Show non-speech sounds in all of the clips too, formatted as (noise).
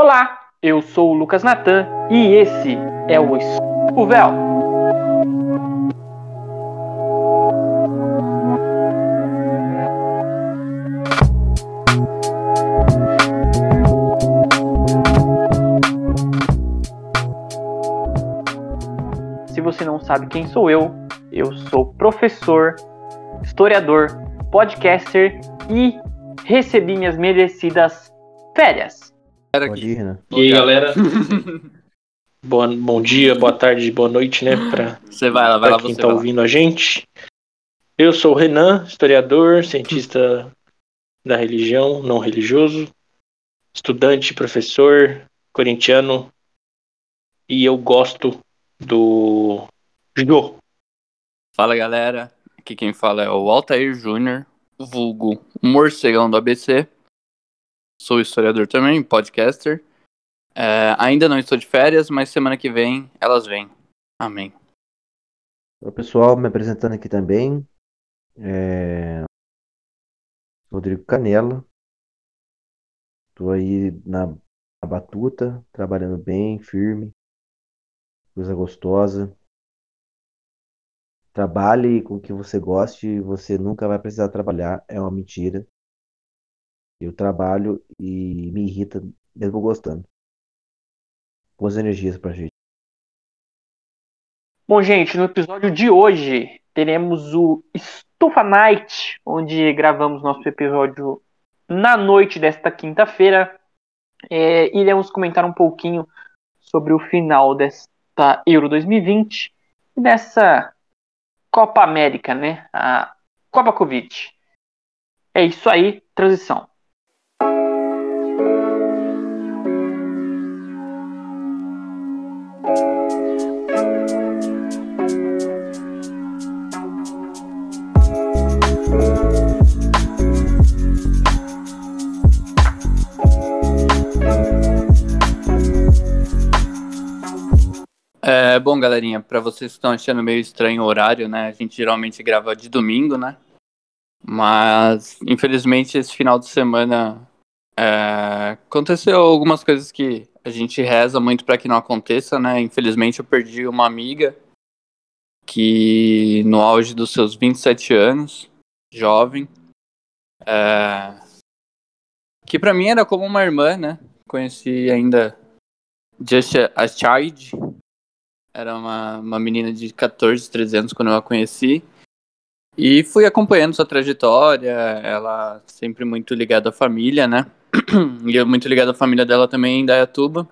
Olá, eu sou o Lucas Natan e esse é o Escupo Véu. Se você não sabe quem sou eu, eu sou professor, historiador, podcaster e recebi minhas merecidas férias. Pode ir, né? E aí, galera? (laughs) Boa, bom dia, boa tarde, boa noite, né? Pra, Você vai lá, vai lá, quem você tá vai lá. ouvindo a gente. Eu sou o Renan, historiador, cientista da religião, não religioso, estudante, professor, corintiano, e eu gosto do Jô. Fala galera, aqui quem fala é o Altair Júnior, vulgo morcegão do ABC. Sou historiador também, podcaster. É, ainda não estou de férias, mas semana que vem elas vêm. Amém. Oi, pessoal, me apresentando aqui também. É... Rodrigo Canela. Estou aí na, na batuta, trabalhando bem, firme. Coisa gostosa. Trabalhe com o que você goste, você nunca vai precisar trabalhar, é uma mentira. Eu trabalho e me irrita, mesmo gostando. Boas energias pra gente. Bom, gente, no episódio de hoje teremos o Estufa Night, onde gravamos nosso episódio na noite desta quinta-feira. É, iremos comentar um pouquinho sobre o final desta Euro 2020 e dessa Copa América, né? A Copa Covid. É isso aí, transição. É, bom, galerinha, pra vocês que estão achando meio estranho o horário, né? A gente geralmente grava de domingo, né? Mas, infelizmente, esse final de semana é, aconteceu algumas coisas que a gente reza muito pra que não aconteça, né? Infelizmente, eu perdi uma amiga que, no auge dos seus 27 anos, jovem, é, que pra mim era como uma irmã, né? Conheci ainda Just a Child, era uma, uma menina de 14, 13 anos quando eu a conheci. E fui acompanhando sua trajetória, ela sempre muito ligada à família, né? E eu muito ligado à família dela também em Dayatuba.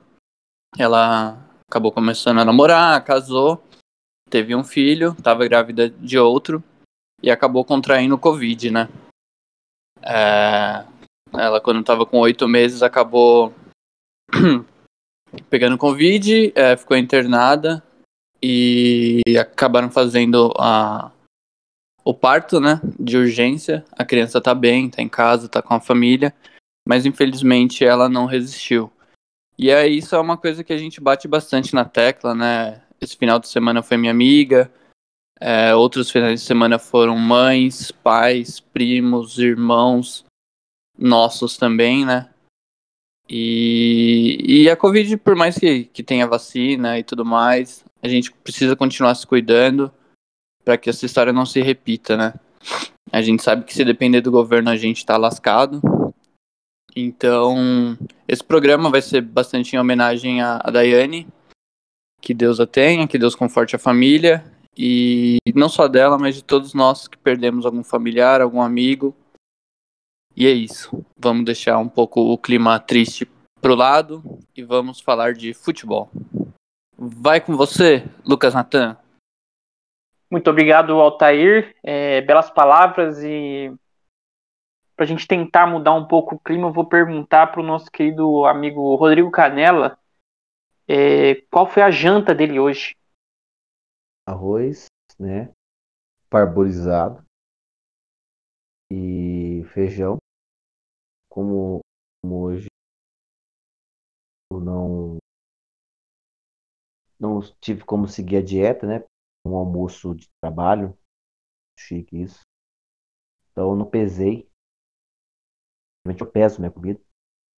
Ela acabou começando a namorar, casou, teve um filho, estava grávida de outro e acabou contraindo Covid, né? É, ela, quando estava com oito meses, acabou (clears throat) pegando Covid, é, ficou internada e acabaram fazendo a, o parto, né, de urgência. A criança tá bem, tá em casa, tá com a família, mas infelizmente ela não resistiu. E aí isso é uma coisa que a gente bate bastante na tecla, né? Esse final de semana foi minha amiga, é, outros finais de semana foram mães, pais, primos, irmãos, nossos também, né? E, e a Covid, por mais que, que tenha vacina e tudo mais, a gente precisa continuar se cuidando para que essa história não se repita, né? A gente sabe que se depender do governo a gente tá lascado. Então, esse programa vai ser bastante em homenagem a, a Daiane. Que Deus a tenha, que Deus conforte a família. E não só dela, mas de todos nós que perdemos algum familiar, algum amigo. E é isso. Vamos deixar um pouco o clima triste pro lado e vamos falar de futebol. Vai com você, Lucas Natan. Muito obrigado, Altair. É, belas palavras e para a gente tentar mudar um pouco o clima, eu vou perguntar para o nosso querido amigo Rodrigo Canela é, qual foi a janta dele hoje. Arroz, né? Parbolizado. E feijão. Como, como hoje eu não não tive como seguir a dieta, né? Um almoço de trabalho, chique isso. Então eu não pesei. Eu peso minha comida.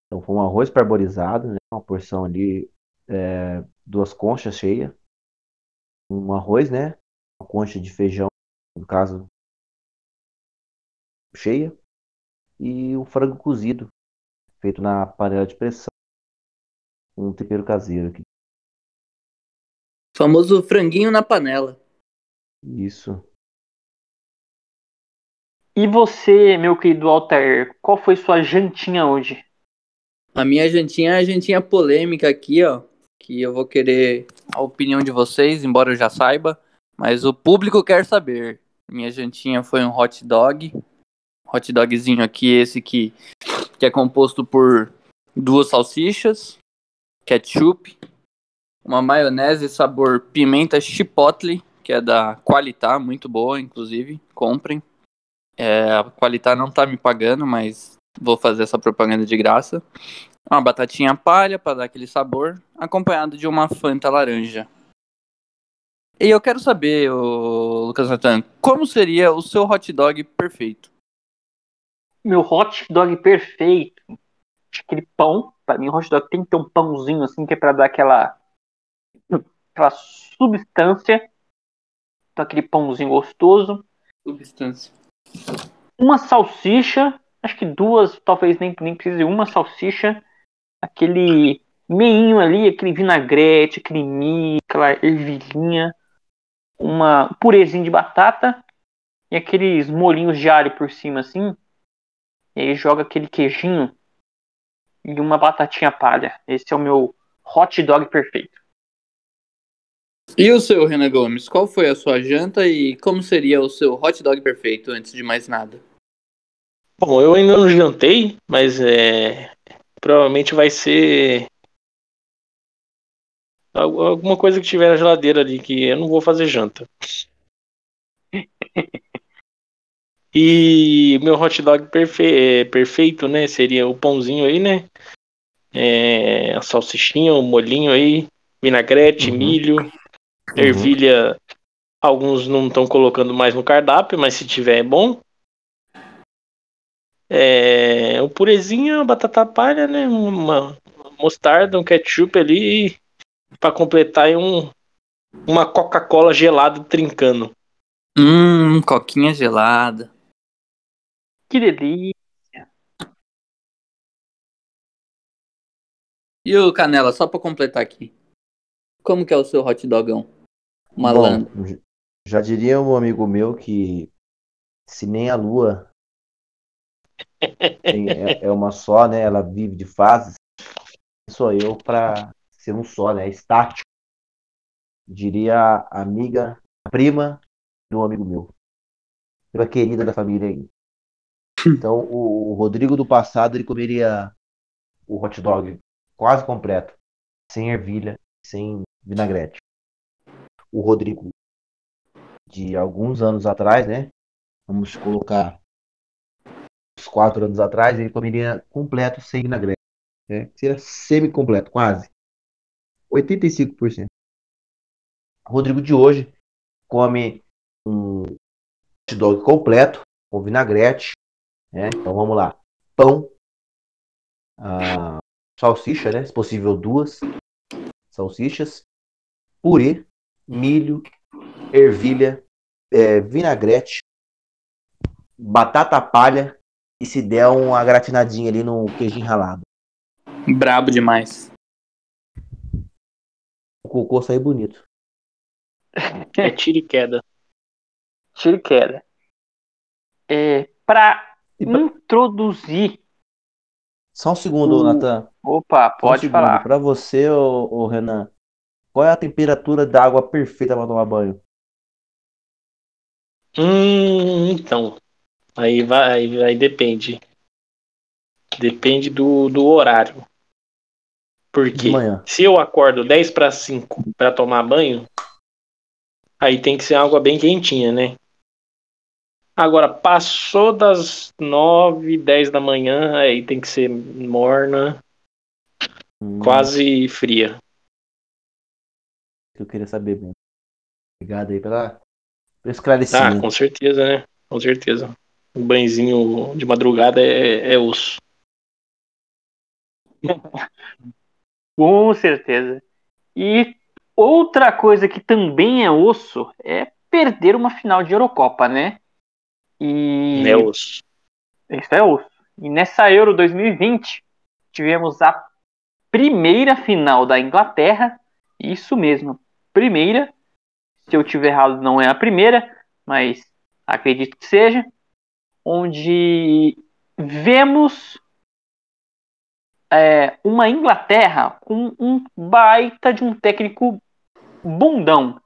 Então foi um arroz parboilizado, né? Uma porção ali, é, duas conchas cheias. Um arroz, né? Uma concha de feijão, no caso, cheia. E um frango cozido, feito na panela de pressão. Um tempero caseiro aqui. Famoso franguinho na panela. Isso. E você, meu querido Altair, qual foi sua jantinha hoje? A minha jantinha é a jantinha polêmica aqui, ó. Que eu vou querer a opinião de vocês, embora eu já saiba. Mas o público quer saber. Minha jantinha foi um hot dog. Hot dogzinho aqui, esse que, que é composto por duas salsichas, ketchup, uma maionese sabor pimenta chipotle, que é da Qualitá, muito boa, inclusive. Comprem. É, a Qualitá não tá me pagando, mas vou fazer essa propaganda de graça. Uma batatinha palha para dar aquele sabor, acompanhado de uma Fanta laranja. E eu quero saber, Lucas Natan, como seria o seu hot dog perfeito? Meu hot dog perfeito. Aquele pão. Pra mim, o hot dog tem que ter um pãozinho assim, que é pra dar aquela. aquela substância. Então, aquele pãozinho gostoso. Substância. Uma salsicha. Acho que duas, talvez nem, nem precise. Uma salsicha. Aquele meinho ali, aquele vinagrete, aquele milho, aquela ervilhinha. Uma purezinho de batata. E aqueles molinhos de alho por cima, assim. E aí joga aquele queijinho e uma batatinha palha. Esse é o meu hot dog perfeito. E o seu, Renan Gomes, qual foi a sua janta e como seria o seu hot dog perfeito antes de mais nada? Bom, eu ainda não jantei, mas é. Provavelmente vai ser. al- Alguma coisa que tiver na geladeira ali, que eu não vou fazer janta. E meu hot dog perfe- é, perfeito, né? Seria o pãozinho aí, né? É, a salsichinha, o molhinho aí, vinagrete, Uhum. milho, ervilha. Alguns não estão colocando mais no cardápio, mas se tiver é bom. É, o purezinho, a batata palha, né? Uma mostarda, um ketchup ali para completar e um, uma Coca-Cola gelada trincando. Hum, coquinha gelada. Que delícia. E o Canela, só pra completar aqui. Como que é o seu hot dogão? Malandro. Bom, já diria um amigo meu que se nem a lua é, é uma só, né? Ela vive de fases. Sou eu para ser um só, né? Estático. Diria a amiga, a prima de um amigo meu. Prima querida da família aí. Então, o, o Rodrigo do passado, ele comeria o hot dog quase completo, sem ervilha, sem vinagrete. O Rodrigo de alguns anos atrás, né? Vamos colocar uns quatro anos atrás, ele comeria completo sem vinagrete. Né? Seria semi-completo, quase. 85%. O Rodrigo de hoje come um hot dog completo, com vinagrete. Né? Então vamos lá. Pão, salsicha, né? Se possível, duas salsichas, purê, milho, ervilha, é, vinagrete, batata palha e se der uma gratinadinha ali no queijinho ralado. Brabo demais. O cocô sai bonito. É tiro e queda. Tiro e queda. É, pra E pra- introduzir. Só um segundo, O- Natan. Opa, um pode segundo. falar. Pra você, ô, ô, Renan, qual é a temperatura da água perfeita para tomar banho? Hum, então. Aí vai, aí, aí depende. Depende do, do horário. Porque se eu acordo 10 para 5 para tomar banho, aí tem que ser água bem quentinha, né? Agora, passou das 9, 10 da manhã, aí tem que ser morna, Hum, quase fria. Que eu queria saber mesmo. Obrigado aí pela, pelo Ah, esclarecimento. com certeza, né? Com certeza. Um banhozinho de madrugada é, é osso. (laughs) Com certeza. E outra coisa que também é osso é perder uma final de Eurocopa, né? E É osso. isso é osso. E nessa Euro 2020 tivemos a primeira final da Inglaterra, isso mesmo, primeira. Se eu tiver errado, não é a primeira, mas acredito que seja, onde vemos é, uma Inglaterra com um baita de um técnico bundão.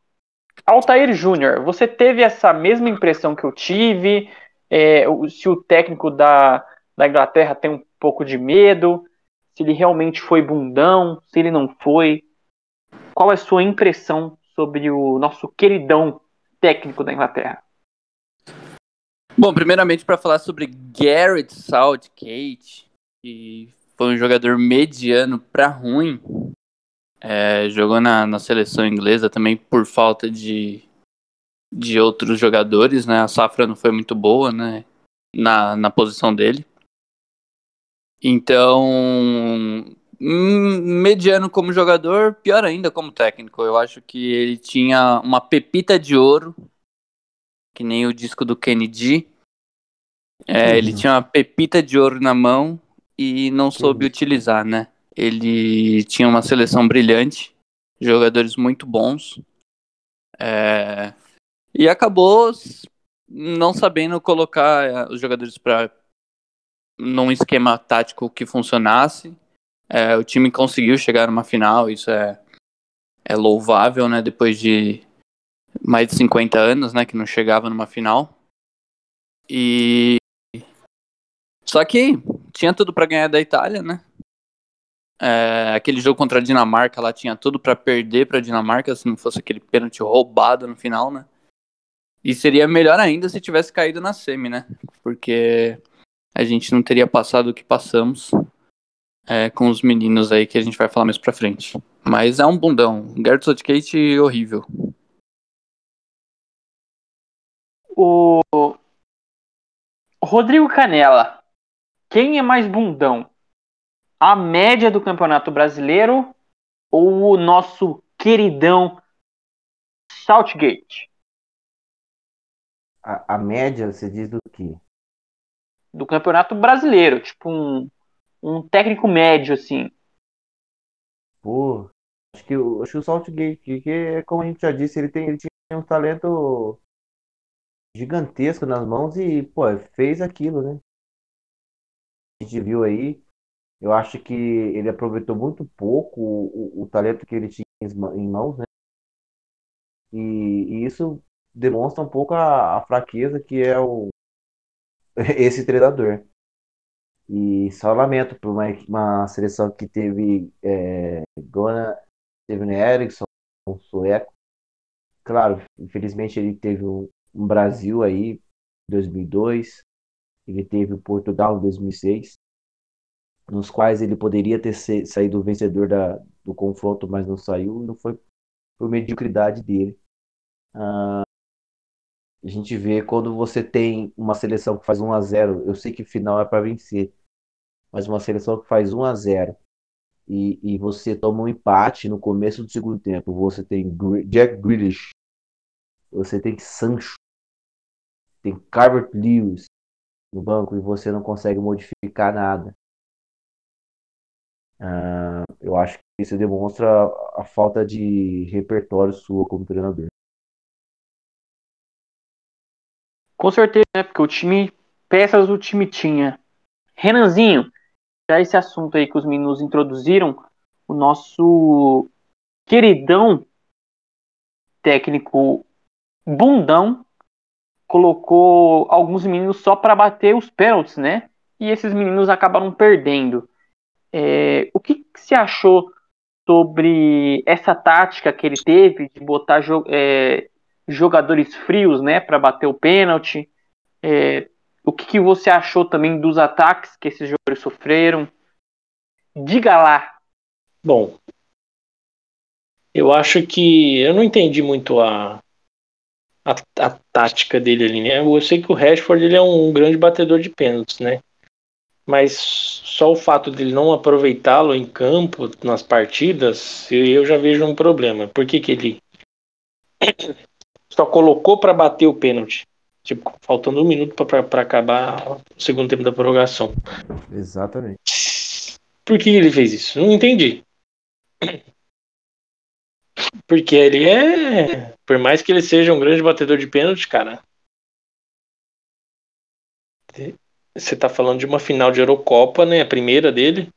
Altair Júnior, você teve essa mesma impressão que eu tive? É, se o técnico da, da Inglaterra tem um pouco de medo? Se ele realmente foi bundão? Se ele não foi? Qual é a sua impressão sobre o nosso queridão técnico da Inglaterra? Bom, primeiramente para falar sobre Garrett Southgate, que foi um jogador mediano para ruim. É, jogou na, na seleção inglesa também por falta de, de outros jogadores, né? A safra não foi muito boa, né? Na, na posição dele. Então, mediano como jogador, pior ainda como técnico. Eu acho que ele tinha uma pepita de ouro, que nem o disco do Kennedy. É, Ele tinha uma pepita de ouro na mão e não soube utilizar, né? Ele tinha uma seleção brilhante, jogadores muito bons, é, e acabou não sabendo colocar é, os jogadores para num esquema tático que funcionasse. É, o time conseguiu chegar numa final, isso é, é louvável, né? Depois de mais de 50 anos, né? Que não chegava numa final. E só que tinha tudo pra ganhar da Itália, né? É, aquele jogo contra a Dinamarca lá tinha tudo pra perder pra Dinamarca se não fosse aquele pênalti roubado no final, né? E seria melhor ainda se tivesse caído na semi, né? Porque a gente não teria passado o que passamos é, com os meninos aí que a gente vai falar mais pra frente. Mas é um bundão. Gareth Southgate horrível. O Rodrigo Canela, quem é mais bundão? A média do Campeonato Brasileiro ou o nosso queridão Southgate A, a média, você diz do que? do Campeonato Brasileiro? Tipo um, um técnico médio, assim. Pô, acho que, o- acho que o Saltgate, que como a gente já disse, ele, tem, ele tinha um talento gigantesco nas mãos e, pô, fez aquilo, né? A gente viu aí, eu acho que ele aproveitou muito pouco o, o, o talento que ele tinha em mãos, né? E, e isso demonstra um pouco a, a fraqueza que é o, (laughs) esse treinador. E só lamento por uma, uma seleção que teve é, Gona, Steven Eriksson, um sueco. Claro, infelizmente ele teve um, um Brasil aí em 2002, ele teve o Portugal em 2006, nos quais ele poderia ter saído vencedor da, do confronto, mas não saiu, não foi por mediocridade dele. Ah, a gente vê quando você tem uma seleção que faz 1 a 0 eu sei que final é para vencer, mas uma seleção que faz 1 a 0 e, e você toma um empate no começo do segundo tempo, você tem Jack Grealish, você tem Sancho, tem Calvert Lewis no banco e você não consegue modificar nada. Ah, eu acho que isso demonstra a falta de repertório sua como treinador. Com certeza, né? Porque o time, peças o time tinha. Renanzinho, já esse assunto aí que os meninos introduziram, o nosso queridão técnico bundão colocou alguns meninos só para bater os pênaltis, né? E esses meninos acabaram perdendo. É, o que, que você achou sobre essa tática que ele teve de botar é, jogadores frios, né, para bater o pênalti? É, o que, que você achou também dos ataques que esses jogadores sofreram? Diga lá. Bom, eu acho que eu não entendi muito a, a, a tática dele ali, né? Eu sei que o Rashford ele é um grande batedor de pênaltis, né? mas só o fato dele não aproveitá-lo em campo, nas partidas, eu já vejo um problema. Por que, que ele só colocou para bater o pênalti? Tipo, faltando um minuto para acabar o segundo tempo da prorrogação. Exatamente. Por que ele fez isso? Não entendi. Porque ele é. Por mais que ele seja um grande batedor de pênalti, cara. Você tá falando de uma final de Eurocopa, né? A primeira dele.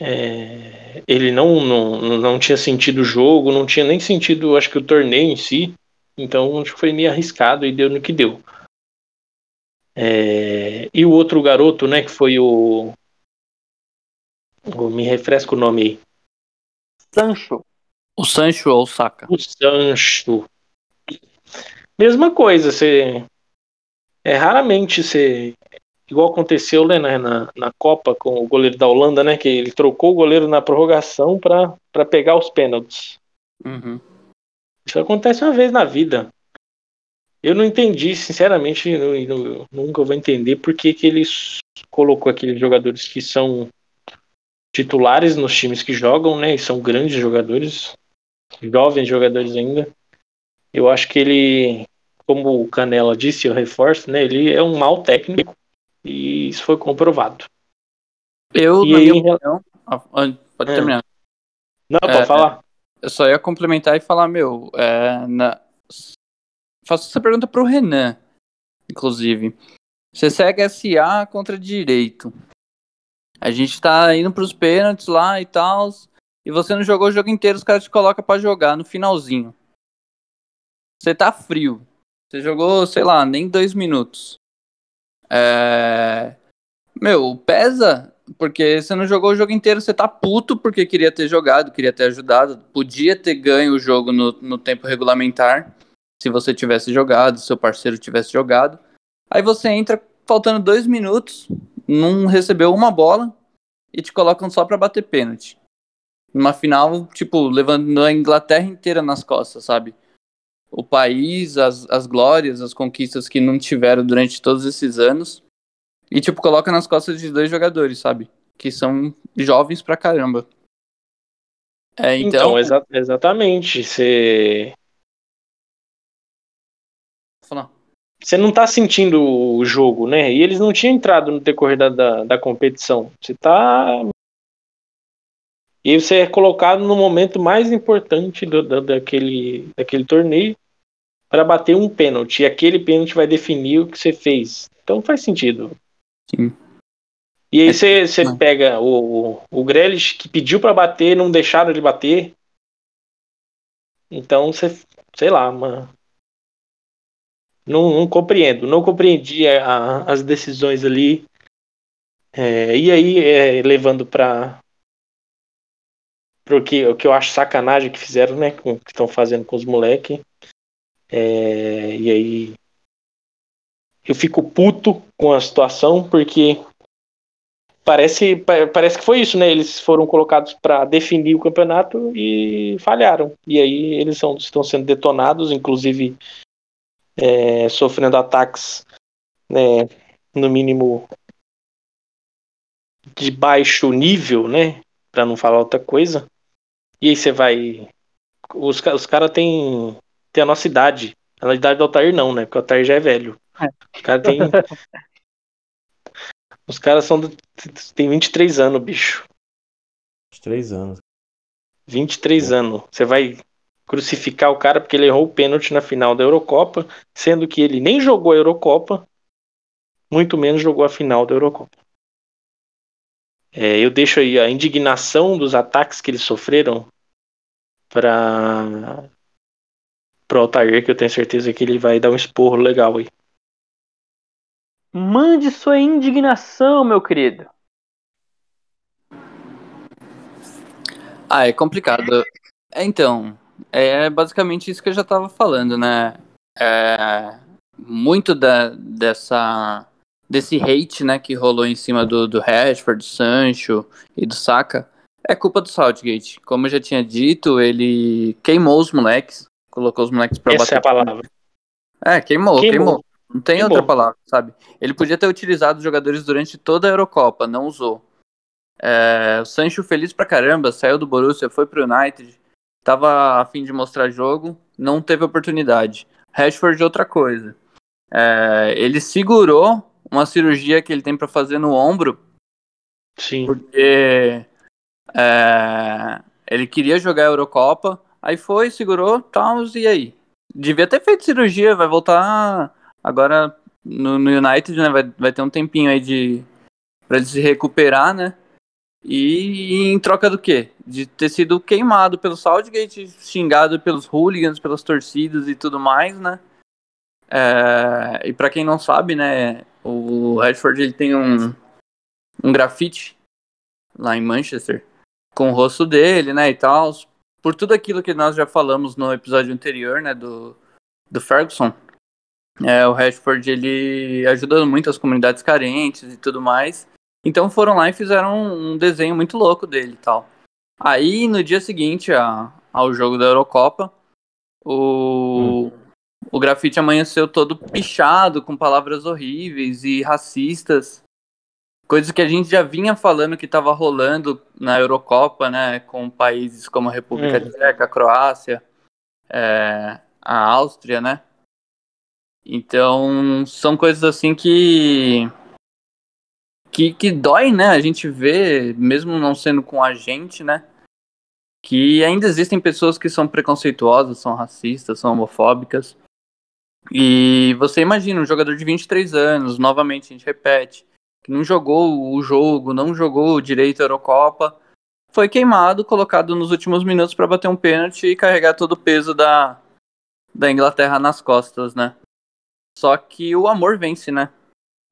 É, ele não, não, não tinha sentido o jogo, não tinha nem sentido, acho que o torneio em si. Então acho que foi meio arriscado e deu no que deu. É, e o outro garoto, né, que foi o. o me refresca o nome aí. Sancho. O Sancho ou o Saka? O Sancho. Mesma coisa, você. É raramente você. Igual aconteceu né, na, na Copa com o goleiro da Holanda, né? Que ele trocou o goleiro na prorrogação para pegar os pênaltis. Uhum. Isso acontece uma vez na vida. Eu não entendi, sinceramente, eu, nunca vou entender por que, que ele colocou aqueles jogadores que são titulares nos times que jogam, né? E são grandes jogadores, jovens jogadores ainda. Eu acho que ele, como o Canela disse, eu reforço, né? Ele é um mau técnico e isso foi comprovado. Eu, E na aí- minha opinião. ah, Pode É. terminar. Não, É, pode falar. Eu só ia complementar e falar, meu, é, na... faço essa pergunta pro Renan, inclusive. Você segue SA contra direito. A gente tá indo pros pênaltis lá e tal. E você não jogou o jogo inteiro, os caras te colocam pra jogar no finalzinho. Você tá frio. Você jogou, sei lá, nem dois minutos. É... Meu, pesa, porque você não jogou o jogo inteiro, você tá puto porque queria ter jogado, queria ter ajudado, podia ter ganho o jogo no, no tempo regulamentar, se você tivesse jogado, se seu parceiro tivesse jogado. Aí você entra faltando dois minutos, não recebeu uma bola e te colocam só pra bater pênalti. Numa final, tipo, levando a Inglaterra inteira nas costas, sabe? O país, as, as glórias, as conquistas que não tiveram durante todos esses anos. E, tipo, coloca nas costas de dois jogadores, sabe? Que são jovens pra caramba. É, Então, então. exa- exatamente. Você. Você não tá sentindo o jogo, né? E eles não tinham entrado no decorrer da, da, da competição. Você tá. E você é colocado no momento mais importante do, da- daquele, daquele torneio para bater um pênalti. E aquele pênalti vai definir o que você fez. Então faz sentido. Sim. E aí você, você Não. pega o, o Grealish que pediu para bater, não deixaram ele bater. Então você, sei lá, mano. Não, não compreendo, não compreendi a- a- as decisões ali. É, e aí, é, levando para o que, o que eu acho sacanagem que fizeram, né? Com, que estão fazendo com os moleques. e aí eu fico puto com a situação, porque parece, pa- parece que foi isso, né? Eles foram colocados para definir o campeonato e falharam. E aí eles são, estão sendo detonados, inclusive é, sofrendo ataques, né, no mínimo de baixo nível, né? Para não falar outra coisa. E aí você vai. Os, os caras têm, têm a nossa idade. A idade do Altair não, né? Porque o Altair já é velho. Os caras (laughs) têm. Os caras são do, tem 23 anos, bicho. Uns três anos. 23 anos. Você vai crucificar o cara porque ele errou o pênalti na final da Eurocopa, sendo que ele nem jogou a Eurocopa, muito menos jogou a final da Eurocopa. É, eu deixo aí a indignação dos ataques que eles sofreram para o Altair, que eu tenho certeza que ele vai dar um esporro legal aí. Mande sua indignação, meu querido. Ah, é complicado. É, Então, é basicamente isso que eu já tava falando, né? É, muito da, dessa desse hate, né, que rolou em cima do, do Rashford, do Sancho e do Saka é culpa do Southgate. Como eu já tinha dito, ele queimou os moleques, colocou os moleques pra Essa é bater. a palavra. É, queimou, Queimou. queimou. Não tem Que outra bom. palavra, sabe? Ele podia ter utilizado os jogadores durante toda a Eurocopa, não usou. É, o Sancho feliz pra caramba, saiu do Borussia, foi pro United, tava a fim de mostrar jogo, não teve oportunidade. Rashford outra coisa. É, ele segurou uma cirurgia que ele tem pra fazer no ombro, Sim. porque é, ele queria jogar a Eurocopa, aí foi, segurou, tal, e aí? Devia ter feito cirurgia, vai voltar agora no, no United, né? Vai, vai ter um tempinho aí de para ele se recuperar, né? E, em troca do quê? De ter sido queimado pelo Southgate, xingado pelos hooligans, pelas torcidas e tudo mais, né? É, e para quem não sabe, né? O Rashford ele tem um, um grafite lá em Manchester com o rosto dele, né? E tal. Por tudo aquilo que nós já falamos no episódio anterior, né? Do, do Ferguson. É, o Rashford ele ajuda muito as comunidades carentes e tudo mais. Então foram lá e fizeram um desenho muito louco dele e tal. Aí no dia seguinte a, ao jogo da Eurocopa, o, o grafite amanheceu todo pichado, com palavras horríveis e racistas. Coisas que a gente já vinha falando que estava rolando na Eurocopa, né? Com países como a República Hum. Tcheca, a Croácia, é, a Áustria, né? Então, são coisas assim que, que que dói, né? A gente vê, mesmo não sendo com a gente, né? Que ainda existem pessoas que são preconceituosas, são racistas, são homofóbicas. E você imagina um jogador de 23 anos, novamente a gente repete, que não jogou o jogo, não jogou direito a Eurocopa, foi queimado, colocado nos últimos minutos para bater um pênalti e carregar todo o peso da, da Inglaterra nas costas, né? Só que o amor vence, né?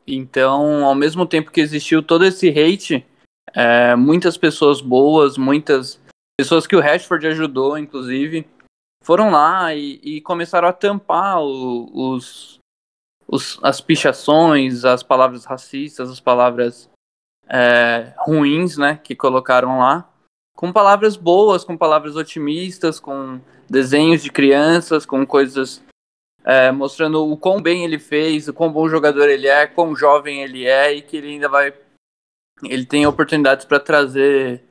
Então, ao mesmo tempo que existiu todo esse hate, é, muitas pessoas boas, muitas pessoas que o Rashford ajudou, inclusive, foram lá e, e começaram a tampar o- os, os- as pichações, as palavras racistas, as palavras é, ruins, né, que colocaram lá, com palavras boas, com palavras otimistas, com desenhos de crianças, com coisas é, mostrando o quão bem ele fez, o quão bom jogador ele é, quão jovem ele é e que ele ainda vai. Ele tem oportunidades para trazer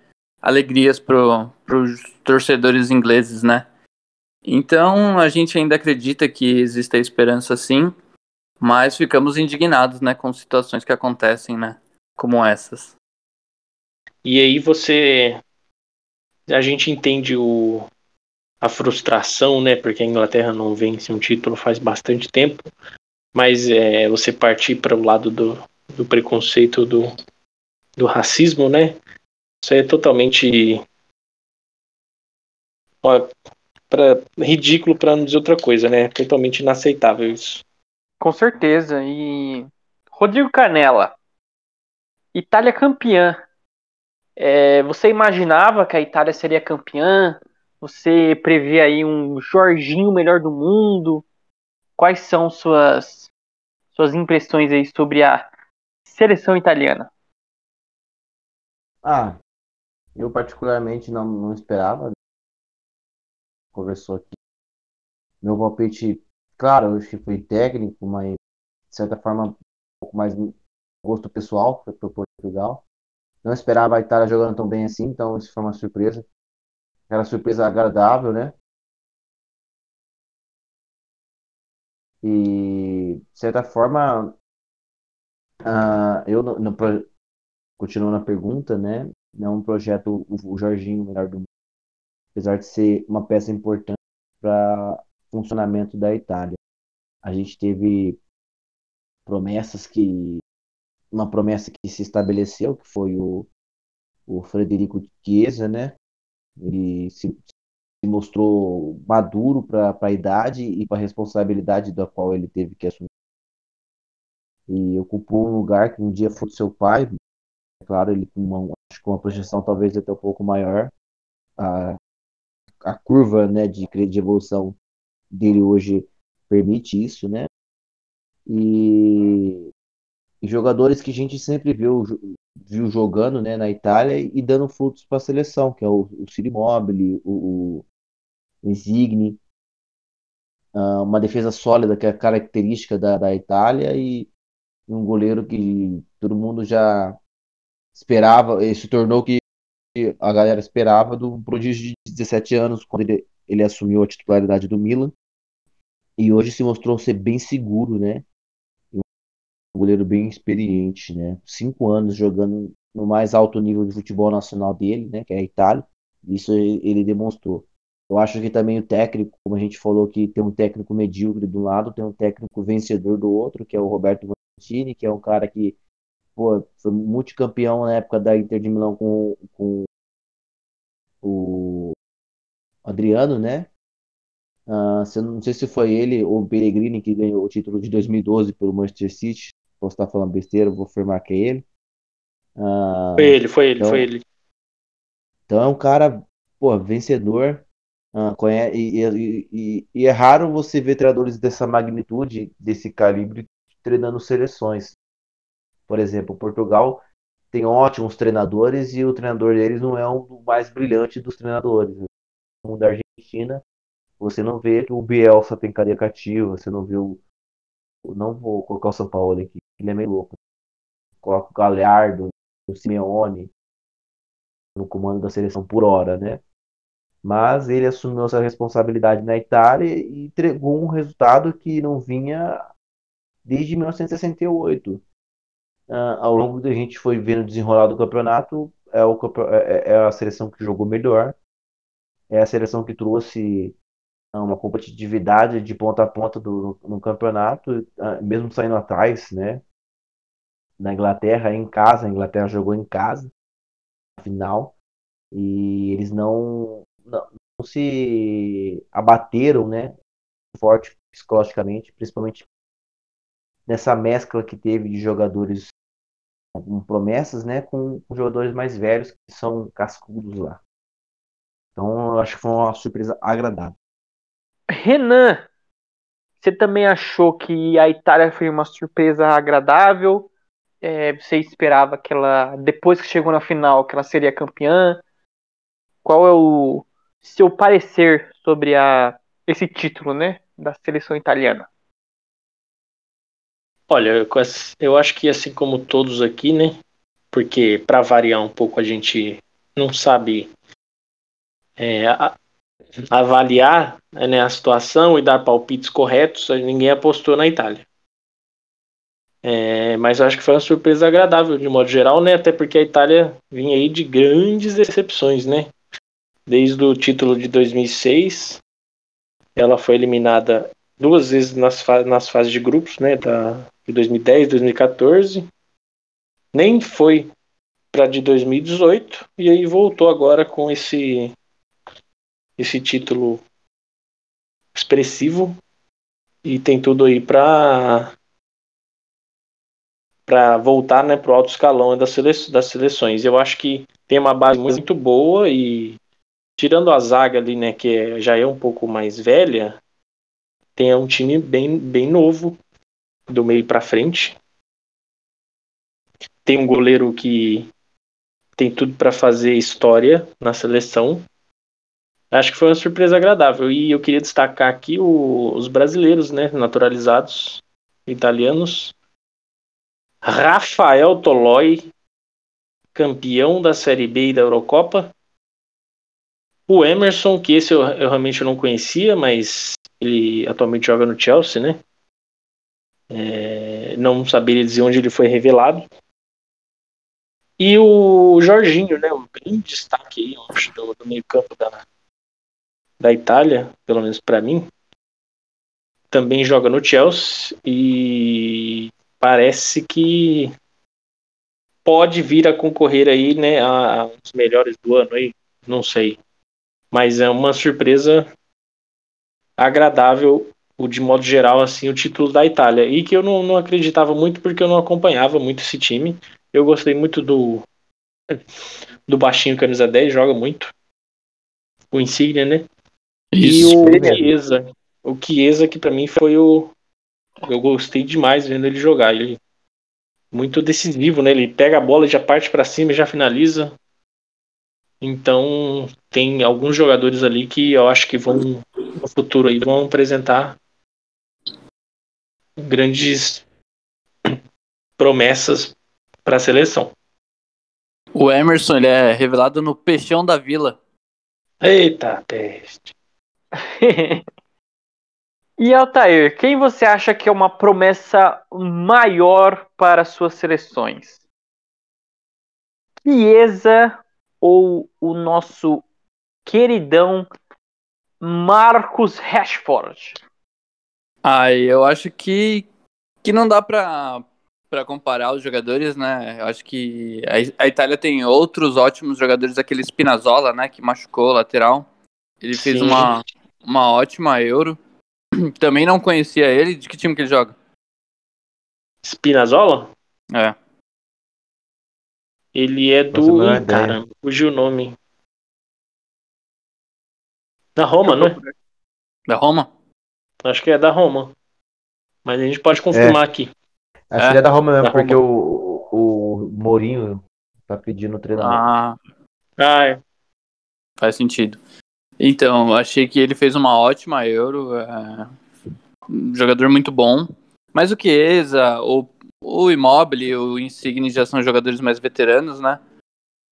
alegrias para os torcedores ingleses, né? Então a gente ainda acredita que existe a esperança sim, mas ficamos indignados, né, com situações que acontecem, né, como essas. E aí você. A gente entende o, a frustração, né? Porque a Inglaterra não vence um título faz bastante tempo. Mas é, você partir para o lado do, do preconceito, do, do racismo, né? Isso é totalmente. ó, pra, ridículo para não dizer outra coisa, né? Totalmente inaceitável isso. Com certeza. E Rodrigo Canella, Itália campeã. É, você imaginava que a Itália seria campeã? Você prevê aí um Jorginho melhor do mundo? Quais são suas suas impressões aí sobre a seleção italiana? Ah, eu particularmente não, não esperava. Conversou aqui. Meu palpite, claro, eu acho que foi técnico, mas de certa forma um pouco mais gosto pessoal para Portugal. Não esperava a Itália jogando tão bem assim, então isso foi uma surpresa. Aquela surpresa agradável, né? E de certa forma, ah, eu no, no continuando a pergunta, né? É um projeto o, o Jorginho o melhor do mundo, apesar de ser uma peça importante para funcionamento da Itália. A gente teve promessas que uma promessa que se estabeleceu, que foi o, o Frederico Chiesa, né? Ele se, se mostrou maduro para a idade e para a responsabilidade da qual ele teve que assumir. E ocupou um lugar que um dia foi do seu pai, é claro, ele com uma, acho que uma projeção talvez até um pouco maior. A, a curva né, de, de evolução dele hoje permite isso, né? E, e jogadores que a gente sempre viu, viu jogando né, na Itália e dando frutos para a seleção, que é o, o Ciro o, o Insigne. uh, uma defesa sólida, que é característica da, da Itália, e um goleiro que todo mundo já esperava, e se tornou que a galera esperava do prodígio de 17 anos, quando ele, ele assumiu a titularidade do Milan. E hoje se mostrou ser bem seguro, né? Um goleiro bem experiente, né? Cinco anos jogando no mais alto nível de futebol nacional dele, né? Que é a Itália. Isso ele demonstrou. Eu acho que também o técnico, como a gente falou que tem um técnico medíocre do lado, tem um técnico vencedor do outro, que é o Roberto Mancini, que é um cara que pô, foi multicampeão na época da Inter de Milão com, com o Adriano, né? Uh, não sei se foi ele ou o Pellegrini que ganhou o título de 2012 pelo Manchester City. Posso estar falando besteira, vou afirmar que é ele. Uh, foi ele, foi ele, então, foi ele. Então é um cara, pô, vencedor. Uh, conhece, e, e, e, e, é raro você ver treinadores dessa magnitude, desse calibre, treinando seleções. Por exemplo, Portugal tem ótimos treinadores e o treinador deles não é um dos mais brilhantes dos treinadores. No da Argentina, você não vê que o Bielsa tem cadeia cativa, você não vê o. Não vou colocar o São Paulo aqui, ele é meio louco. Coloca o Galhardo, o Simeone no comando da seleção por hora, né? Mas ele assumiu essa responsabilidade na Itália e entregou um resultado que não vinha desde 1968 uh, ao longo da gente foi vendo o desenrolar do campeonato, é, o, é, é, a seleção que jogou melhor, é a seleção que trouxe uh, uma competitividade de ponta a ponta do, no, no campeonato, uh, mesmo saindo atrás, né? Na Inglaterra, em casa, a Inglaterra jogou em casa, na final, e eles não, não, não se abateram, né? Forte psicologicamente, principalmente nessa mescla que teve de jogadores com promessas, né, com, jogadores mais velhos que são cascudos lá. Então, eu acho que foi uma surpresa agradável. Renan, você também achou que a Itália foi uma surpresa agradável? É, você esperava que ela, depois que chegou na final, que ela seria campeã? Qual é o seu parecer sobre a, esse título, né, da seleção italiana? Olha, eu acho que assim como todos aqui, né? Porque para variar um pouco a gente não sabe é, avaliar né, a situação e dar palpites corretos, ninguém apostou na Itália. É, mas eu acho que foi uma surpresa agradável de modo geral, né? Até porque a Itália vinha aí de grandes decepções, né? Desde o título de 2006, ela foi eliminada duas vezes nas, fa nas fases de grupos, né? Da, de 2010, 2014. Nem foi para de 2018 e aí voltou agora com esse esse título expressivo e tem tudo aí para para voltar né, para o alto escalão das, sele das seleções. Eu acho que tem uma base muito boa e tirando a zaga ali, né, que é, já é um pouco mais velha, tem um time bem, bem novo do meio para frente. Tem um goleiro que tem tudo para fazer história na seleção. Acho que foi uma surpresa agradável. E eu queria destacar aqui o, os brasileiros, né, naturalizados italianos. Rafael Toloi, campeão da Série B e da Eurocopa. O Emerson, que esse eu, eu realmente não conhecia, mas ele atualmente joga no Chelsea, né? É, não saberia dizer onde ele foi revelado. E o Jorginho, né, um grande destaque aí, acho, do, do meio-campo da, da Itália, pelo menos para mim, também joga no Chelsea e parece que pode vir a concorrer aí, né, a, a os melhores do ano aí, não sei. Mas é uma surpresa agradável o de modo geral, assim, o título da Itália. E que eu não, não acreditava muito porque eu não acompanhava muito esse time. Eu gostei muito do do baixinho camisa 10, joga muito. O Insigne, né? Isso, e o Chiesa. O Chiesa que para mim foi o eu gostei demais vendo ele jogar. Ele muito decisivo, né? Ele pega a bola, já parte para cima e já finaliza. Então, tem alguns jogadores ali que eu acho que vão no futuro aí vão apresentar grandes (clears throat) promessas para a seleção. O Emerson, ele é revelado no Peixão da Vila. Eita, peste. (laughs) e Altair, quem você acha que é uma promessa maior para suas seleções? Chiesa ou o nosso queridão Marcos Rashford? Ah, eu acho que, que não dá pra, pra comparar os jogadores, né? Eu acho que a, a Itália tem outros ótimos jogadores, aquele Spinazzola, né? Que machucou lateral. Ele fez uma, uma ótima Euro. (clears throat) Também não conhecia ele. De que time que ele joga? Spinazzola? É. Ele é do. Ih, cara, fugiu o nome. Da Roma, não é? Da Roma? Acho que é da Roma. Mas a gente pode confirmar é. aqui. Acho é. que é da Roma mesmo, da porque Roma. O, o Mourinho tá pedindo treinamento. Ah. ah, é. Faz sentido. Então, achei que ele fez uma ótima Euro. É... Um jogador muito bom. Mas o Chiesa, o, o Immobile, o Insigne já são jogadores mais veteranos, né?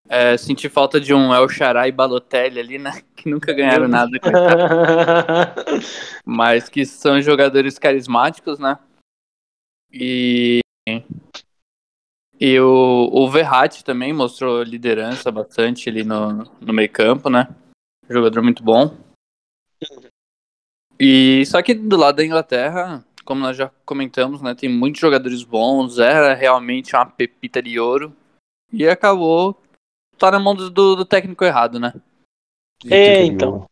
É, senti falta de um El e Balotelli ali, né? (laughs) Que nunca ganharam nada. (laughs) Mas que são jogadores carismáticos, né? E. E o, o Verratti também mostrou liderança bastante ali no, no meio campo, né? Jogador muito bom. E só que do lado da Inglaterra, como nós já comentamos, né? Tem muitos jogadores bons, era realmente uma pepita de ouro. E acabou tá na mão do, do técnico errado, né? É, então.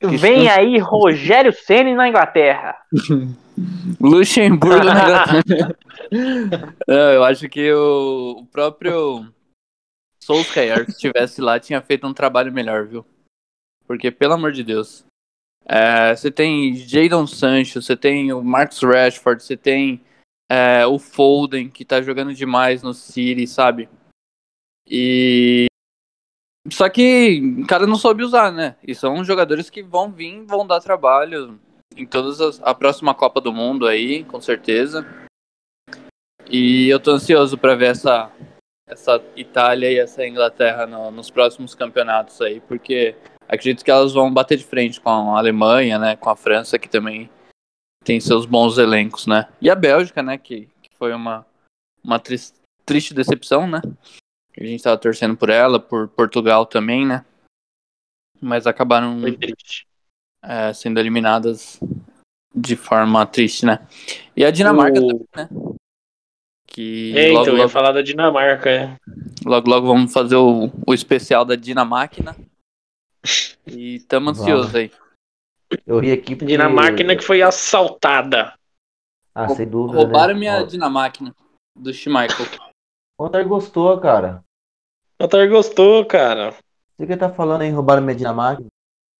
Vem aí Rogério Ceni na Inglaterra. (laughs) Luxemburgo na Inglaterra. (laughs) Não, eu acho que o, o próprio Solskjaer, se estivesse lá, tinha feito um trabalho melhor, viu? Porque, pelo amor de Deus. É, você tem Jadon Sancho, você tem o Marcus Rashford, você tem é, o Foden, que tá jogando demais no City, sabe? E. Só que o cara não soube usar, né? E são jogadores que vão vir, vão dar trabalho em todas as, a próxima Copa do Mundo aí, com certeza. E eu tô ansioso para ver essa, essa Itália e essa Inglaterra no, nos próximos campeonatos aí, porque acredito que elas vão bater de frente com a Alemanha, né? Com a França, que também tem seus bons elencos, né? E a Bélgica, né? Que, que foi uma, uma triste, triste decepção, né? A gente tava torcendo por ela, por Portugal também, né? Mas acabaram é, sendo eliminadas de forma triste, né? E a Dinamarca o... também, né? Que é, logo, então, logo, ia falar da Dinamarca, é. Logo, logo vamos fazer o, o especial da Dinamáquina. E tamo ansioso aí. Eu ri aqui porque... Dinamáquina que foi assaltada. Ah, sem dúvida. Roubaram né? minha Dinamáquina do Schmeichel. O Otar gostou, cara. O Otar gostou, cara. Você que tá falando aí, roubaram minha Dinamarca?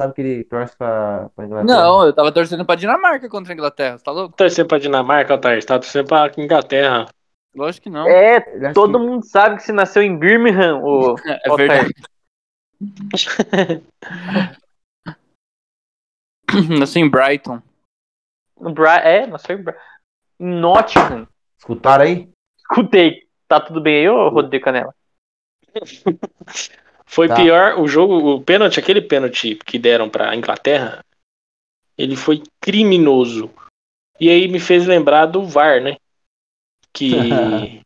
Sabe que ele torce pra, pra Inglaterra? Não, eu tava torcendo pra Dinamarca contra a Inglaterra, você tá louco? Torcendo pra Dinamarca, Otar, você tá torcendo pra Inglaterra. Lógico que não. É, todo que... mundo sabe que você nasceu em Birmingham, o (laughs) É verdade. (laughs) nasceu em Brighton. Bri é, nasceu em Brighton. Nottingham. Escutaram aí? Escutei. Tá tudo bem aí, ô Rodrigo Canela? (laughs) Foi tá. pior o jogo, o pênalti, aquele pênalti que deram pra Inglaterra, ele foi criminoso. E aí me fez lembrar do VAR, né? Que,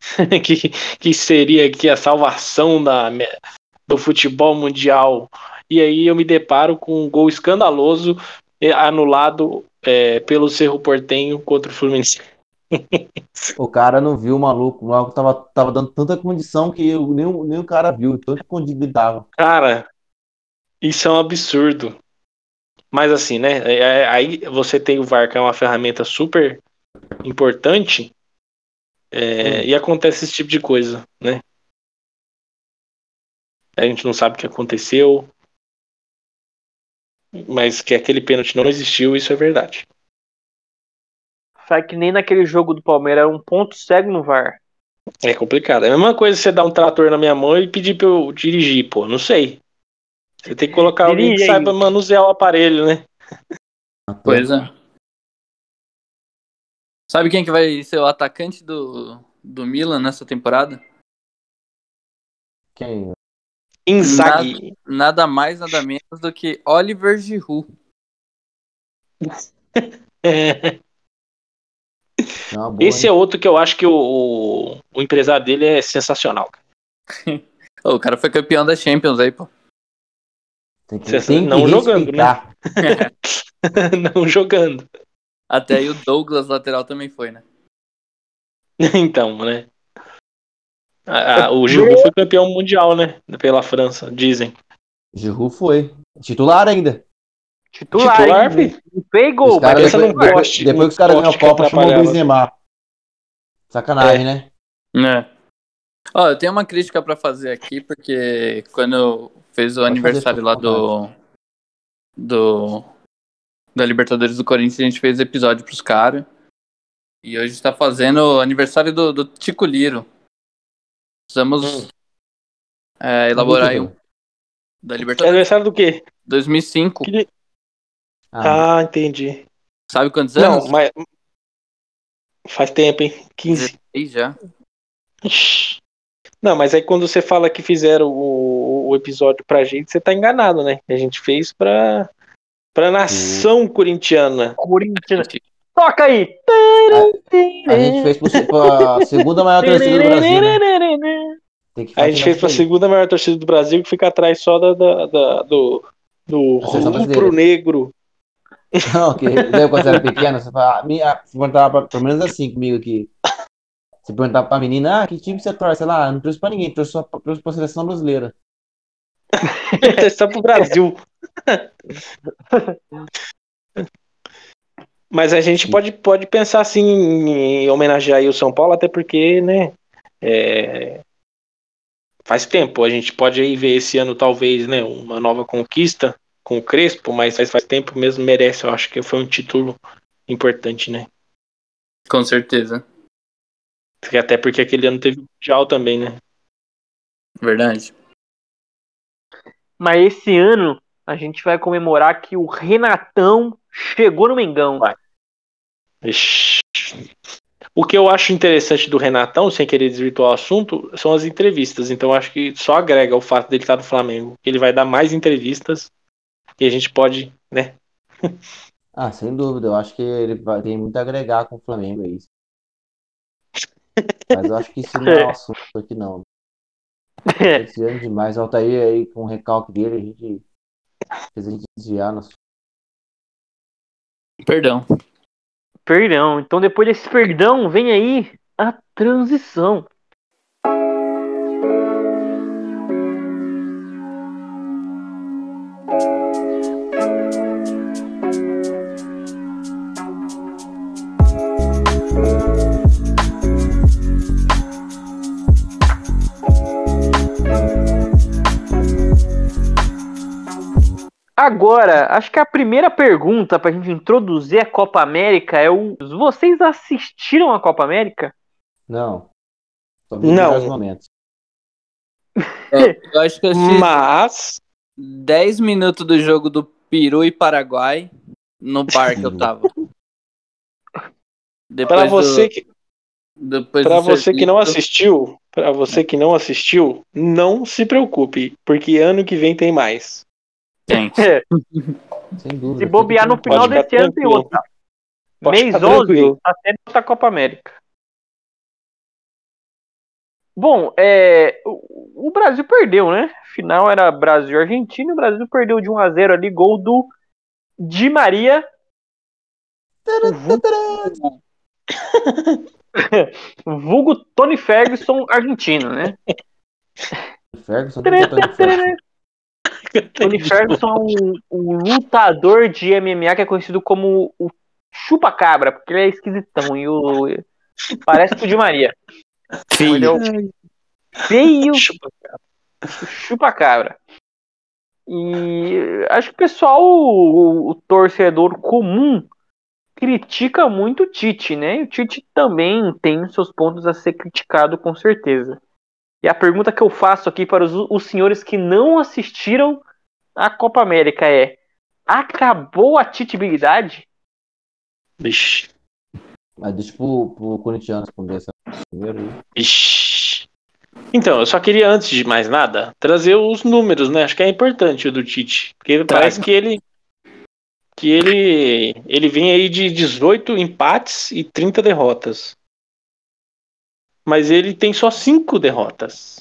(laughs) que, que seria aqui a salvação da, do futebol mundial. E aí eu me deparo com um gol escandaloso anulado é, pelo Cerro Portenho contra o Fluminense o cara não viu o maluco. O maluco tava, tava dando tanta condição que eu, nem, nem o cara viu, tanto ele tava. Cara, isso é um absurdo. Mas assim, né? É, é, aí você tem o VAR, que é uma ferramenta super importante, é, e acontece esse tipo de coisa, né? A gente não sabe o que aconteceu, mas que aquele pênalti não existiu, isso é verdade. Sabe que nem naquele jogo do Palmeiras era um ponto cego no VAR. É complicado. É a mesma coisa você dar um trator na minha mão e pedir pra eu dirigir, pô. Não sei. Você tem que colocar Dirige alguém que saiba manusear o aparelho, né? (laughs) Pois é. Sabe quem que vai ser o atacante do, do Milan nessa temporada? Quem? Inzaghi. Nada mais, nada menos do que Oliver Giroud. É. Boa, Esse hein? é outro que eu acho que o, o, o empresário dele é sensacional. cara. (laughs) O cara foi campeão da Champions aí, pô. Tem que, tem que não jogando, né? (laughs) Não jogando. Até aí o Douglas, lateral, também foi, né? (laughs) Então, né? A- a- o Giroud foi campeão mundial, né? Pela França, dizem. Giroud foi. Titular ainda. Titular, Titular, filho? Não fez gol, Os mas titular. depois, poste, depois que os caras ganham a Copa, chamou o. Benzema. Sacanagem, né? É. Ó, eu tenho uma crítica pra fazer aqui, porque quando fez o Pode aniversário fazer, lá do. do. da Libertadores do Corinthians, a gente fez episódio pros caras. E hoje está fazendo o aniversário do, do Tico Liro. Precisamos Hum. é, elaborar aí um. Da É Libertadores aniversário do quê? 2005. Que- Ah, Ah, entendi. Sabe quantos Não, anos? mas. Faz tempo, hein? 15. 16 já. Ixi. Não, mas aí quando você fala que fizeram o, o episódio pra gente, você tá enganado, né? A gente fez pra, pra nação corintiana. Corinthians. Toca aí! a gente fez pro, pra segunda maior torcida do Brasil. Né? A gente fez pra isso aí. segunda maior torcida do Brasil, que fica atrás só da, da- da- do, do seleção rubro negro. (laughs) Não, que lembra quando você era pequeno, você falava, minha, você perguntava pra, pelo menos assim comigo aqui. Você perguntava pra menina, ah, que time você torce? Ela, ah, não torço pra ninguém, torço só torço pra seleção brasileira. (laughs) só pro Brasil. (laughs) Mas a gente pode, pode pensar assim em homenagear aí o São Paulo, até porque, né? é, faz tempo. A gente pode aí ver esse ano, talvez, né? Uma nova conquista com o Crespo, mas faz, faz tempo mesmo merece. Eu acho que foi um título importante, né? Com certeza. Até porque aquele ano teve Mundial também, né? Verdade. Mas esse ano a gente vai comemorar que o Renatão chegou no Mengão. Vai. Ixi. O que eu acho interessante do Renatão, sem querer desvirtuar o assunto, são as entrevistas. Então eu acho que só agrega o fato dele estar no Flamengo. Ele vai dar mais entrevistas e a gente pode, né? (laughs) Ah, sem dúvida, eu acho que ele vai, tem muito a agregar com o Flamengo, é isso. Mas eu acho que isso não é um (laughs) assunto aqui, não. Esse ano demais, o Altair aí com o recalque dele, a gente fez a gente desviar nosso. Perdão. Perdão. Então depois desse perdão, vem aí a transição. Agora, acho que a primeira pergunta pra gente introduzir a Copa América é o. Vocês assistiram a Copa América? Não. Não. momentos. (laughs) É, eu acho que eu assisti Mas 10 minutos do jogo do Peru e Paraguai no bar que eu tava. (laughs) Depois para você do, que depois para do você que não serviço- assistiu, para você que não assistiu, não se preocupe, porque ano que vem tem mais. Tem. Sem dúvida. Se bobear no final Pode desse ano tem outra. Pode Mês ficar 11 tranquilo. tá outra Copa América. Bom, é, o, o Brasil perdeu, né? Final era Brasil e Argentina, e o Brasil perdeu de 1 a 0 ali, gol do Di Maria. (laughs) Vulgo Tony Ferguson argentino, né? Ferguson, (laughs) botando Ferguson. Tony Ferguson é um, um lutador de MMA que é conhecido como o chupa-cabra, porque ele é esquisitão e o. Parece o Di Maria. Ele é o feio chupa-cabra. E acho que o pessoal, o, o torcedor comum, critica muito o Tite, né? E o Tite também tem seus pontos a ser criticado, com certeza. E a pergunta que eu faço aqui para os, os senhores que não assistiram a Copa América é: acabou a titibilidade? Vixe. Mas deixa pro, pro Corinthians responder essa primeiro. Ixi. Então, eu só queria, antes de mais nada, trazer os números, né? Acho que é importante o do Tite. Porque parece que ele. Que ele. Ele vem aí de 18 empates e 30 derrotas. Mas ele tem só 5 derrotas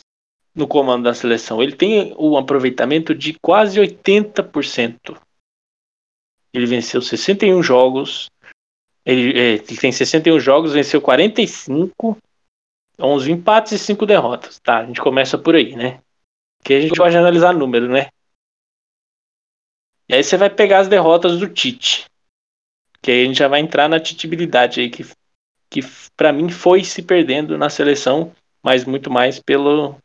no comando da seleção. Ele tem um aproveitamento de quase 80%. Ele venceu 61 jogos. Ele, é, tem 61 jogos, venceu 45 11 empates e 5 derrotas. Tá, a gente começa por aí, né? Que a gente pode analisar número, né? E aí você vai pegar as derrotas do Tite. Que aí a gente já vai entrar na titibilidade aí, que, que para mim foi se perdendo na seleção, mas muito mais pelo,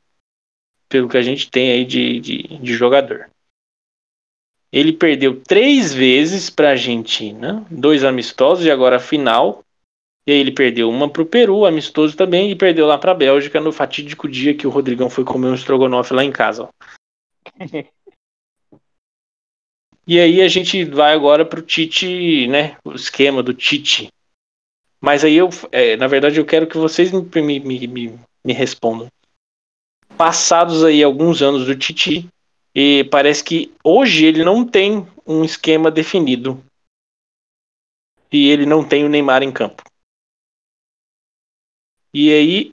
pelo que a gente tem aí de, de, de jogador. Ele perdeu três vezes para a Argentina, dois amistosos e agora a final, e aí ele perdeu uma pro Peru, amistoso também, e perdeu lá pra Bélgica no fatídico dia que o Rodrigão foi comer um estrogonofe lá em casa. (laughs) e aí a gente vai agora pro Tite, né? O esquema do Tite. Mas aí eu, é, na verdade, eu quero que vocês me, me, me, me respondam. Passados aí alguns anos do Tite, e parece que hoje ele não tem um esquema definido. E ele não tem o Neymar em campo. E aí,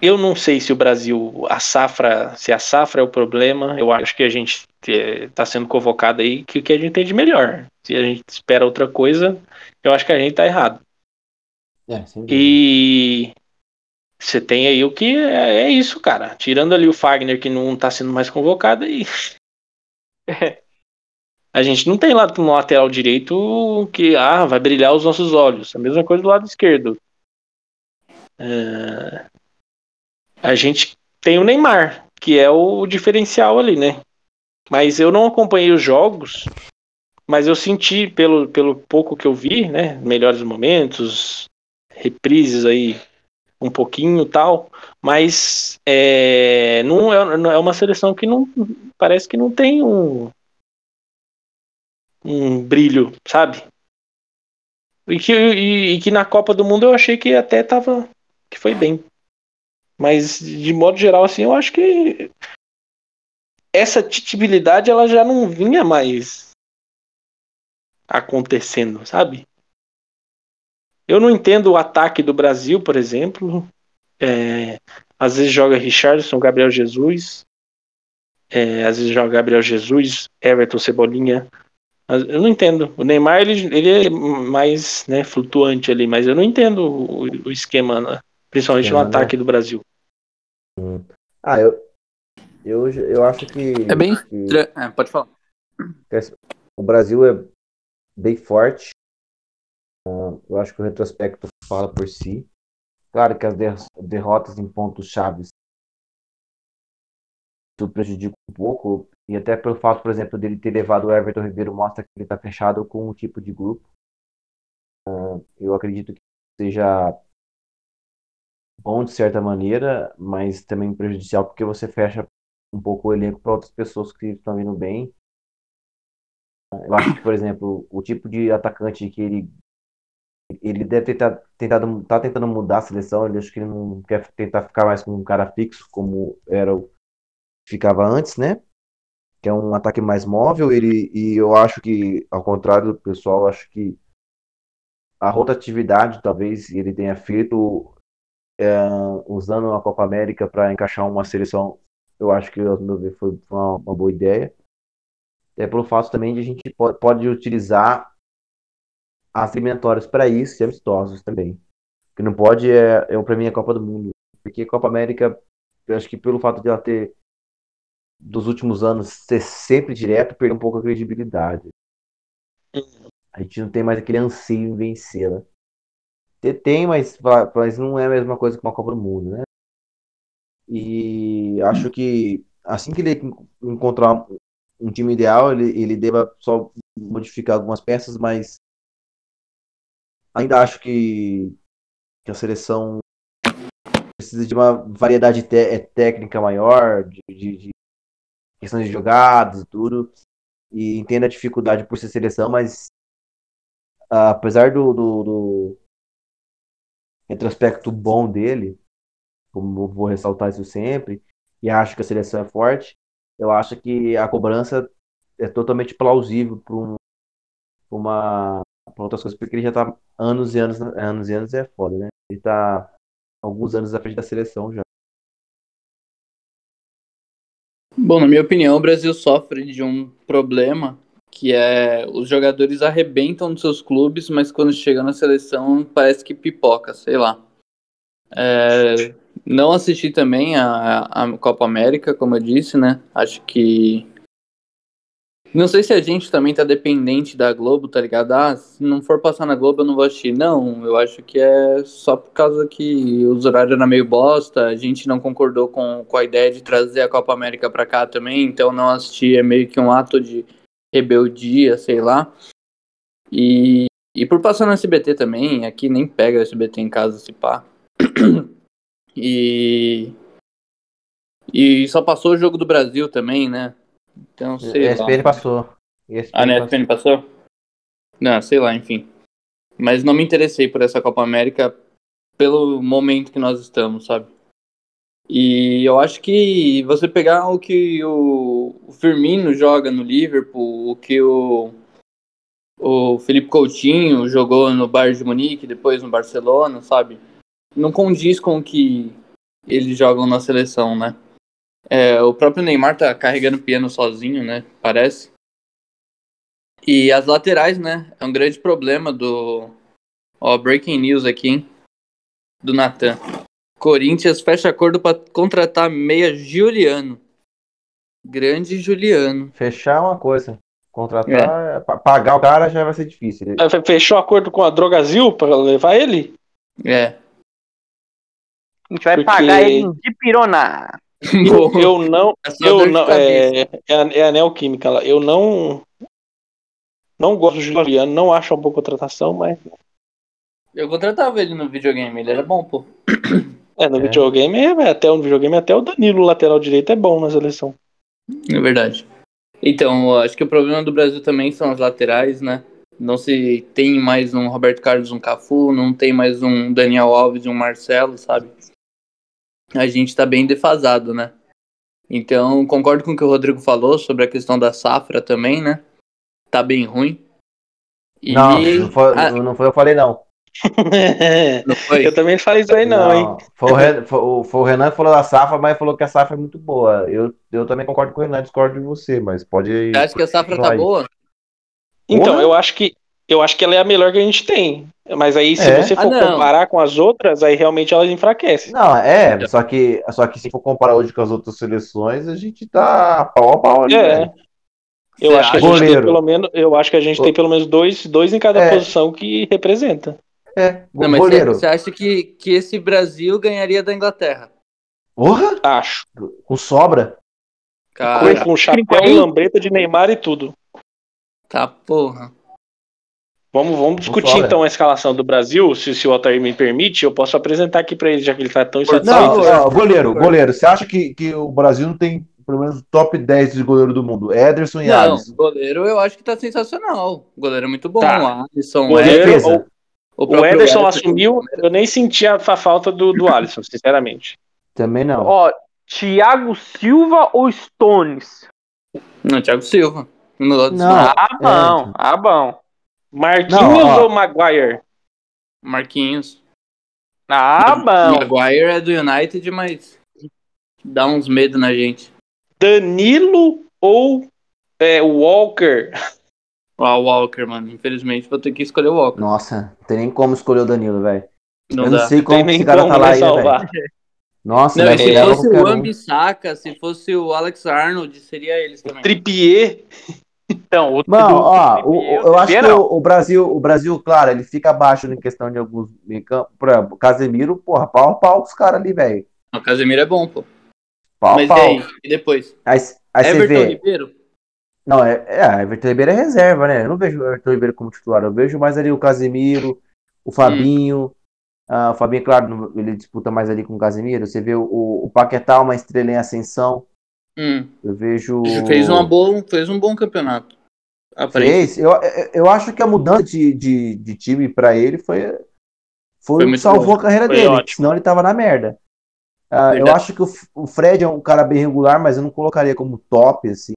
eu não sei se o Brasil, a safra, se a safra é o problema, eu acho que a gente está sendo convocado aí que o que a gente tem de melhor. Se a gente espera outra coisa, eu acho que a gente está errado. É, e você tem aí o que é, é, isso, cara. Tirando ali o Fagner que não está sendo mais convocado aí. (laughs) a gente não tem lá no lateral direito que ah, vai brilhar os nossos olhos. A mesma coisa do lado esquerdo. É, a gente tem o Neymar, que é o diferencial ali, né? Mas eu não acompanhei os jogos, mas eu senti pelo, pelo pouco que eu vi, né? Melhores momentos, reprises aí um pouquinho tal, mas é, não, é, não é uma seleção que não parece que não tem um, um brilho, sabe? E que, e, e que na Copa do Mundo eu achei que até tava que foi bem. Mas, de modo geral, assim, eu acho que essa titibilidade ela já não vinha mais acontecendo, sabe? Eu não entendo o ataque do Brasil, por exemplo. É, às vezes joga Richardson, Gabriel Jesus. É, às vezes joga Gabriel Jesus, Everton Cebolinha. Eu não entendo. O Neymar ele, ele é mais né, flutuante ali, mas eu não entendo o, o esquema né? Principalmente no ataque do Brasil. Ah, eu, eu, eu acho que. É bem. Que, é, pode falar. O Brasil é bem forte. Eu acho que o retrospecto fala por si. Claro que as derrotas em pontos chaves prejudica um pouco. E até pelo fato, por exemplo, dele ter levado o Everton Ribeiro mostra que ele está fechado com um tipo de grupo. Eu acredito que seja bom de certa maneira, mas também prejudicial porque você fecha um pouco o elenco para outras pessoas que estão vindo bem. Eu acho que, por exemplo, o tipo de atacante que ele ele deve ter tentado tá tentando mudar a seleção, ele acho que ele não quer tentar ficar mais com um cara fixo como era o ficava antes, né? Que é um ataque mais móvel, ele e eu acho que ao contrário do pessoal, acho que a rotatividade talvez ele tenha feito é, usando a Copa América para encaixar uma seleção, eu acho que foi uma, uma boa ideia. É pelo fato também de a gente pode, pode utilizar as para isso e amistosos também. O que não pode é, é para mim a Copa do Mundo, porque a Copa América, eu acho que pelo fato de ela ter dos últimos anos ser sempre direto, perdeu um pouco a credibilidade. A gente não tem mais aquele anseio em vencê-la. Tem, mas, mas não é a mesma coisa que uma Copa do Mundo, né? E acho que assim que ele encontrar um time ideal, ele, ele deva só modificar algumas peças, mas ainda acho que, que a seleção precisa de uma variedade é, técnica maior, de, de, de questões de jogadas e tudo. E entendo a dificuldade por ser seleção, mas uh, apesar do, do, do retrospecto bom dele, como vou ressaltar isso sempre, e acho que a seleção é forte, eu acho que a cobrança é totalmente plausível para um, uma para outras coisas, porque ele já tá anos e anos, anos e anos é foda, né? Ele tá alguns anos à frente da seleção já. Bom, na minha opinião, o Brasil sofre de um problema que é os jogadores arrebentam nos seus clubes, mas quando chega na seleção parece que pipoca, sei lá. É, não assisti também a, a Copa América, como eu disse, né? Acho que não sei se a gente também tá dependente da Globo, tá ligado? Ah, se não for passar na Globo eu não vou assistir. Não, eu acho que é só por causa que os horários eram meio bosta, a gente não concordou com, com a ideia de trazer a Copa América pra cá também, então não assistir é meio que um ato de rebeldia, sei lá. E, e por passar no SBT também, aqui nem pega o SBT em casa se pá. (clears throat) E. E só passou o jogo do Brasil também, né? Então, sei lá. ESPN passou. ESPN A passou. NSPN passou? Não, sei lá, enfim. Mas não me interessei por essa Copa América pelo momento que nós estamos, sabe? E eu acho que você pegar o que o o Firmino joga no Liverpool, o que o, o Felipe Coutinho jogou no Bayern de Munique, depois no Barcelona, sabe? Não condiz com o que eles jogam na seleção, né? É, o próprio Neymar tá carregando piano sozinho, né? Parece. E as laterais, né? É um grande problema do. Ó, breaking news aqui, hein? Do Natan. Corinthians fecha acordo para contratar meia Juliano. Grande Juliano. Fechar é uma coisa. Contratar, pa- pagar o cara já vai ser difícil. Aí Fechou acordo com a Drogazil pra levar ele? É. A gente vai Porque- pagar ele em Dipirona. (laughs) Eu, eu não. É Eu não é, é, a- é a Neoquímica lá. Eu não. Não gosto do Juliano, não acho uma boa contratação, mas. Eu contratava ele no videogame, ele era bom, pô. É, no É. videogame, é, até no videogame, até o Danilo, lateral direito, é bom na seleção. É verdade. Então, acho que o problema do Brasil também são as laterais, né? Não se tem mais um Roberto Carlos, um Cafu, não tem mais um Daniel Alves e um Marcelo, sabe? A gente tá bem defasado, né? Então, concordo com o que o Rodrigo falou sobre a questão da safra também, né? Tá bem ruim. E Não, não foi, Ah. não foi eu falei não. (laughs) não foi? eu também falei isso aí, não, hein? Foi o, Renan, foi, foi o Renan que falou da safra, mas falou que a safra é muito boa. Eu, eu também concordo com o Renan, discordo de você, mas pode. Você acha que a safra tá boa? Então, eu acho que eu acho que ela é a melhor que a gente tem. Mas aí, se É? você Ah, for não. comparar com as outras, aí realmente elas enfraquecem. Não, é, só que, só que se for comparar hoje com as outras seleções, a gente tá pau a pau ali, É. velho. Eu Você acho que a gente tem pelo menos, eu acho que a gente tem pelo menos dois, dois em cada É. posição que representa. É, Não, mas você, goleiro. você acha que, que esse Brasil ganharia da Inglaterra? Porra, Acho. com sobra. Cara, com, com chapéu, lambreta de Neymar e tudo. tá porra. Vamos, vamos discutir então a escalação do Brasil, se, se o Altair me permite, eu posso apresentar aqui pra ele, já que ele tá tão Não, insatisfeito. não, goleiro, goleiro. Você acha que, que o Brasil não tem pelo menos o top 10 de goleiro do mundo? Ederson e Não, Alisson. goleiro eu acho que tá sensacional. O goleiro é muito bom. Tá. Alisson, Goleiro, Ederson, Defesa. O próprio Ederson assumiu, eu nem senti a, a falta do, do Alisson, sinceramente. Também não. Ó, Thiago Silva ou Stones? Não, Thiago Silva. Lado Não. Ah, bom. Ah, bom. Marquinhos Não, ou Maguire? Marquinhos. Ah, bom. Maguire é do United, mas dá uns medo na gente. Danilo ou é, Walker? Ah, o Walker, mano. Infelizmente vou ter que escolher o Walker. Nossa, não tem nem como escolher o Danilo, velho. Não Eu dá. não sei como esse cara como tá lá ainda. Nossa, Não, se fosse o um. Ambissaca, se fosse o Alex Arnold, seria eles também. Trippier? Então, o Mano, do- ó, o- eu acho que o, o Brasil, o Brasil, claro, ele fica abaixo em questão de alguns. Por exemplo, Casemiro, porra, pau a pau com os caras ali, velho. O Casemiro é bom, pô. Pau Mas e pau. aí? E depois? Aí, aí Everton vê. Ribeiro? Não, é, é, Everton Ribeiro é reserva, né? Eu não vejo o Everton Ribeiro como titular. Eu vejo mais ali o Casemiro, o Fabinho. Ah, o Fabinho, claro, ele disputa mais ali com o Casemiro. Você vê o, o Paquetá, uma estrela em ascensão. Hum. Eu vejo. Fez, uma boa, fez um bom campeonato. Fez. Eu, eu, acho que a mudança de, de, de time pra ele foi, foi, Foi salvou bom. a carreira Foi dele, ótimo. senão ele tava na merda. Ah, eu acho que o, o Fred é um cara bem regular, mas eu não colocaria como top, assim.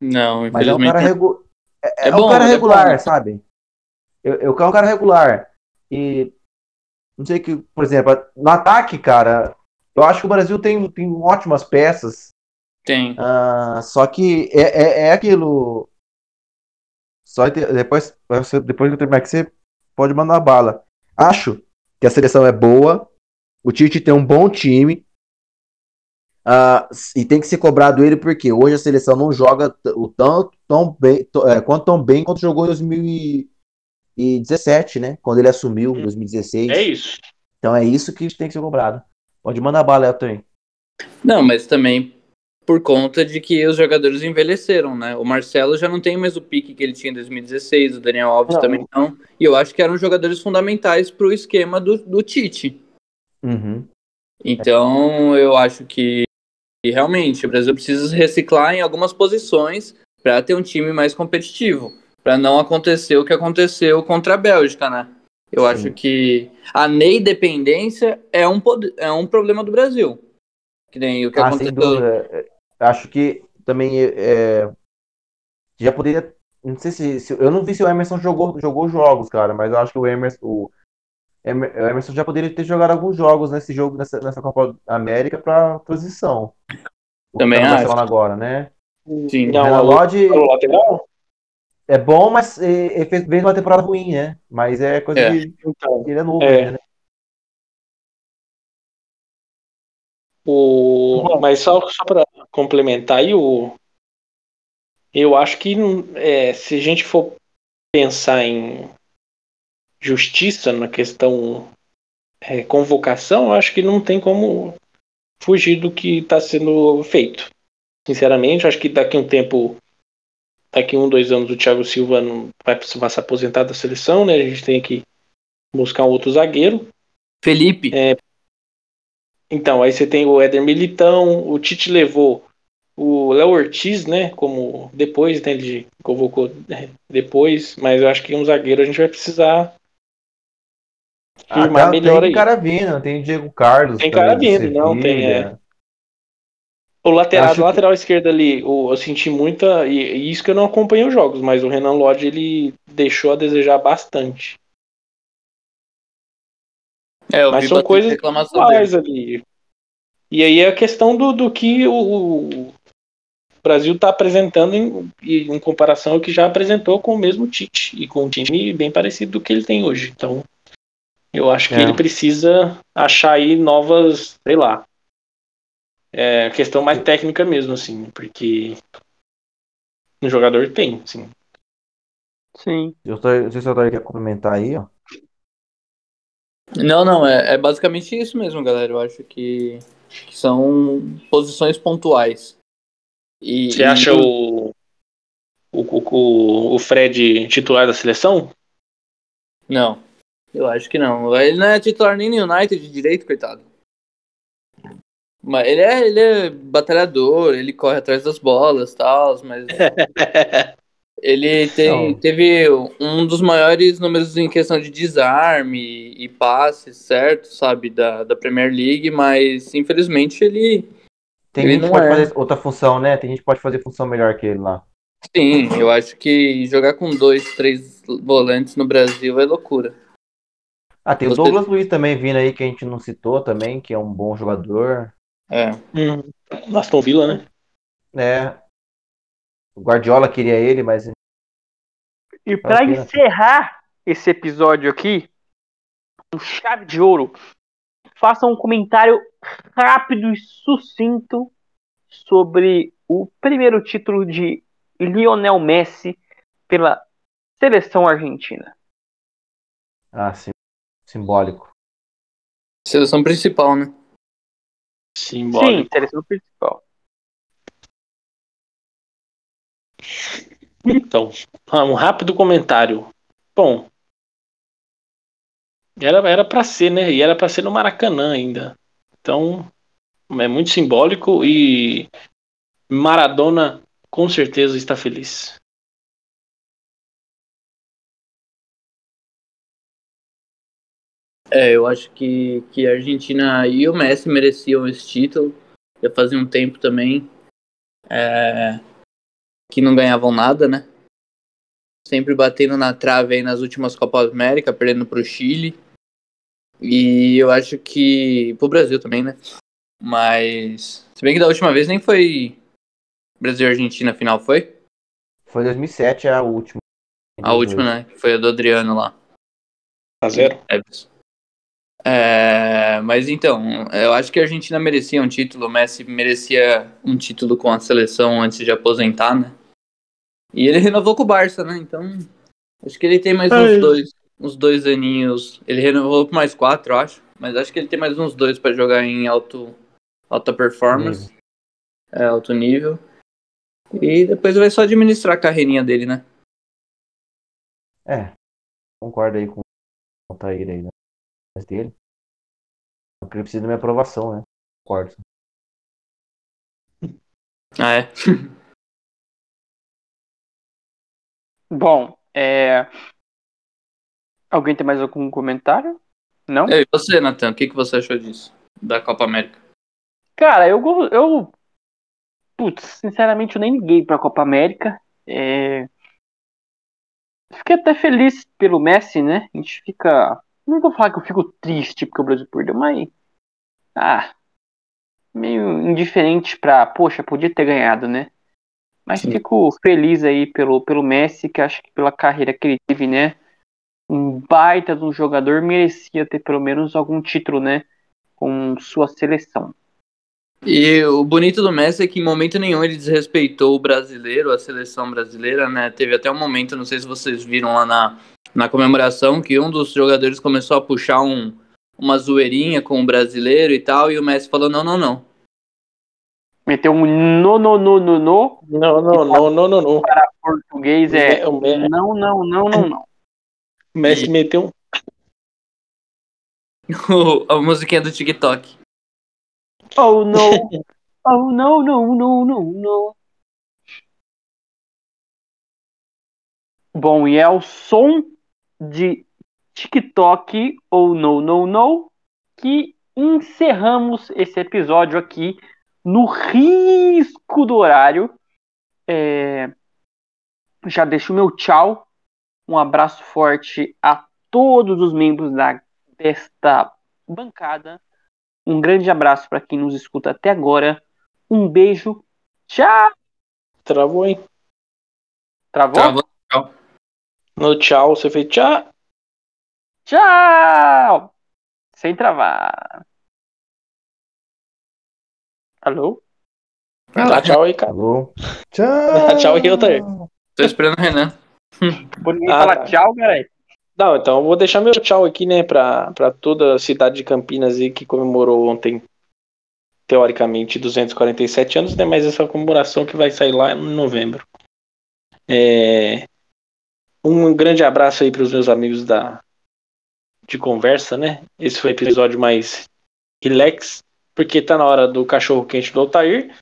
Não, Mas é um infelizmente. cara, regu... é, É é um bom, cara ele é regular, bom. sabe? Eu, eu quero um cara regular. E não sei que, por exemplo, no ataque, cara, eu acho que o Brasil tem, tem ótimas peças. Tem. ah, só que é, é, é aquilo. Só depois, depois que eu terminar aqui, você pode mandar bala. Acho que a seleção é boa. O Tite tem um bom time. ah, e tem que ser cobrado ele porque hoje a seleção não joga o tanto tão bem, é, quanto tão bem quanto jogou em 2017, né? Quando ele assumiu em 2016. É isso. Então é isso que tem que ser cobrado. Pode mandar bala, Elton. Não, mas também por conta de que os jogadores envelheceram, né? O Marcelo já não tem mais o pique que ele tinha em 2016, o Daniel Alves Não. também não. E eu acho que eram jogadores fundamentais para o esquema do, do Tite. Uhum. Então, eu acho que realmente o Brasil precisa se reciclar em algumas posições para ter um time mais competitivo, para não acontecer o que aconteceu contra a Bélgica, né? Eu Sim. acho que a Ney dependência é um, é um problema do Brasil. Que nem o que Ah, aconteceu. É, Acho que também é, já poderia. Não sei se, se- Eu não vi se o Emerson jogou, jogou jogos, cara, mas eu acho que o Emerson, o Emer- o Emerson já poderia ter jogado alguns jogos nesse jogo, nessa, nessa Copa América para transição. O que Também tá acho. Agora, né? Sim. O Não, Lodge é bom, mas ele fez fez uma temporada ruim, né? Mas é coisa É. de. Então, Ele é novo É. né? O... Bom. mas só, só para complementar aí, o... eu acho que é, se a gente for pensar em justiça na questão é, convocação, eu acho que não tem como fugir do que está sendo feito. Sinceramente, acho que daqui a um tempo, daqui a um, dois anos, o Thiago Silva não vai, vai se aposentar da seleção, né? A gente tem que buscar um outro zagueiro. Felipe, Então, aí você tem o Éder Militão, o Tite levou o Léo Ortiz, né? Como depois, né? Ele convocou é, depois, mas eu acho que um zagueiro a gente vai precisar firmar Ah, melhor tem aí. cara vindo, tem Diego Carlos. Tem cara do vindo, não, tem, Sevilha. O lateral, Acho lateral esquerdo ali, o- eu senti muita. E, e isso que eu não acompanhei os jogos, mas o Renan Lodge ele deixou a desejar bastante. É, eu mas vi são coisas mais ali. E aí é a questão do, do que o, o Brasil está apresentando em, em comparação ao que já apresentou com o mesmo Tite e com um time bem parecido do que ele tem hoje. Então, eu acho que É. ele precisa achar aí novas, sei lá, é, questão mais técnica mesmo, assim, porque um jogador tem, sim. Sim. Eu tô, não sei se o Antônio quer complementar aí, ó. Não, não, é, é basicamente isso mesmo, galera. Eu acho que, que são posições pontuais. E, Você e- acha o, o, o, o Fred titular da seleção? Não, eu acho que não. Ele não é titular nem no United de direito, coitado. Mas ele é, ele é batalhador, ele corre atrás das bolas e tal, mas (laughs) ele tem, teve um dos maiores números em questão de desarme e passes, certo, sabe, da, da Premier League, mas infelizmente ele, Tem Ele gente que não pode é. fazer outra função, né? Tem gente que pode fazer função melhor que ele lá. sim, eu acho que jogar com dois, três volantes no Brasil é loucura. Ah, tem o Você- Douglas Luiz também vindo aí, que a gente não citou também, que é um bom jogador. É. Hum, Aston Villa, né? É. O Guardiola queria ele, mas E para encerrar esse episódio aqui, um chave de ouro, faça um comentário rápido e sucinto sobre o primeiro título de Lionel Messi pela seleção argentina. ah, sim, simbólico. Seleção principal, né? Simbólico. Sim, seleção principal. Então, um rápido comentário. Bom, era era para ser, né? E era para ser no Maracanã ainda. Então, é muito simbólico e Maradona com certeza está feliz. É, eu acho que, que a Argentina e o Messi mereciam esse título. Já fazia um tempo também é, que não ganhavam nada, né? Sempre batendo na trave aí nas últimas Copas América, perdendo para o Chile. E eu acho que. pro Brasil também, né? Mas. Se bem que da última vez nem foi Brasil e Argentina final, foi? Foi 2007 a última. A última, né? Que foi a do Adriano lá. A zero. É, mas então, eu acho que a Argentina merecia um título, o Messi merecia um título com a seleção antes de aposentar, né? E ele renovou com o Barça, né? Então, acho que ele tem mais uns dois, uns dois aninhos. Ele renovou por mais quatro, eu acho. Mas acho que ele tem mais uns dois para jogar em alto, alta performance, é, alto nível. E depois vai só administrar a carreirinha dele, né? É, concordo aí com o Taíra aí, né? Mas dele. Porque ele precisa da minha aprovação, né? Concordo. Ah, é? (laughs) Bom, é... alguém tem mais algum comentário? Não? E você, Natan, o que, que você achou disso? Da Copa América? Cara, eu, eu putz, sinceramente eu nem liguei pra Copa América. É... Fiquei até feliz pelo Messi, né? A gente fica. Não vou falar que eu fico triste porque o Brasil perdeu, mas. Ah. Meio indiferente pra. Poxa, podia ter ganhado, né? Mas Sim. fico feliz aí pelo, pelo Messi, que acho que pela carreira que ele teve, né? Um baita de um jogador merecia ter pelo menos algum título, né? Com sua seleção. E o bonito do Messi é que em momento nenhum ele desrespeitou o brasileiro, a seleção brasileira, né? Teve até um momento, não sei se vocês viram lá na, na comemoração, que um dos jogadores começou a puxar um, uma zoeirinha com o brasileiro e tal, e o Messi falou: não, não, não. Meteu um no, no, no, no, no. Não, não, não, não, não, não. Português é O Me- não, não, não, não, não. (coughs) O Messi meteu um. (coughs) a musiquinha do TikTok. Oh, no. (laughs) Oh, no, no, no, no, no. Bom, e é o som de TikTok ou no, no, no que encerramos esse episódio aqui no risco do horário. É, Já deixo o meu tchau. Um abraço forte a todos os membros da, desta bancada. Um grande abraço para quem nos escuta até agora. Um beijo. Tchau. Travou, hein? Travou? Travou. No tchau, você fez tchau. Tchau. Sem travar. Alô? Dá tchau aí, cara. Alô? Tchau! (laughs) Tchau aí, Otair. Tô esperando o Renan. Ninguém Ah, falar tá. tchau, galera. Não, então eu vou deixar meu tchau aqui, né, pra, pra toda a cidade de Campinas aí que comemorou ontem, teoricamente, 247 anos, né, mas essa comemoração que vai sair lá em novembro. É, um grande abraço aí pros meus amigos da de conversa, né? Esse foi o episódio mais relax, porque tá na hora do cachorro quente do Altair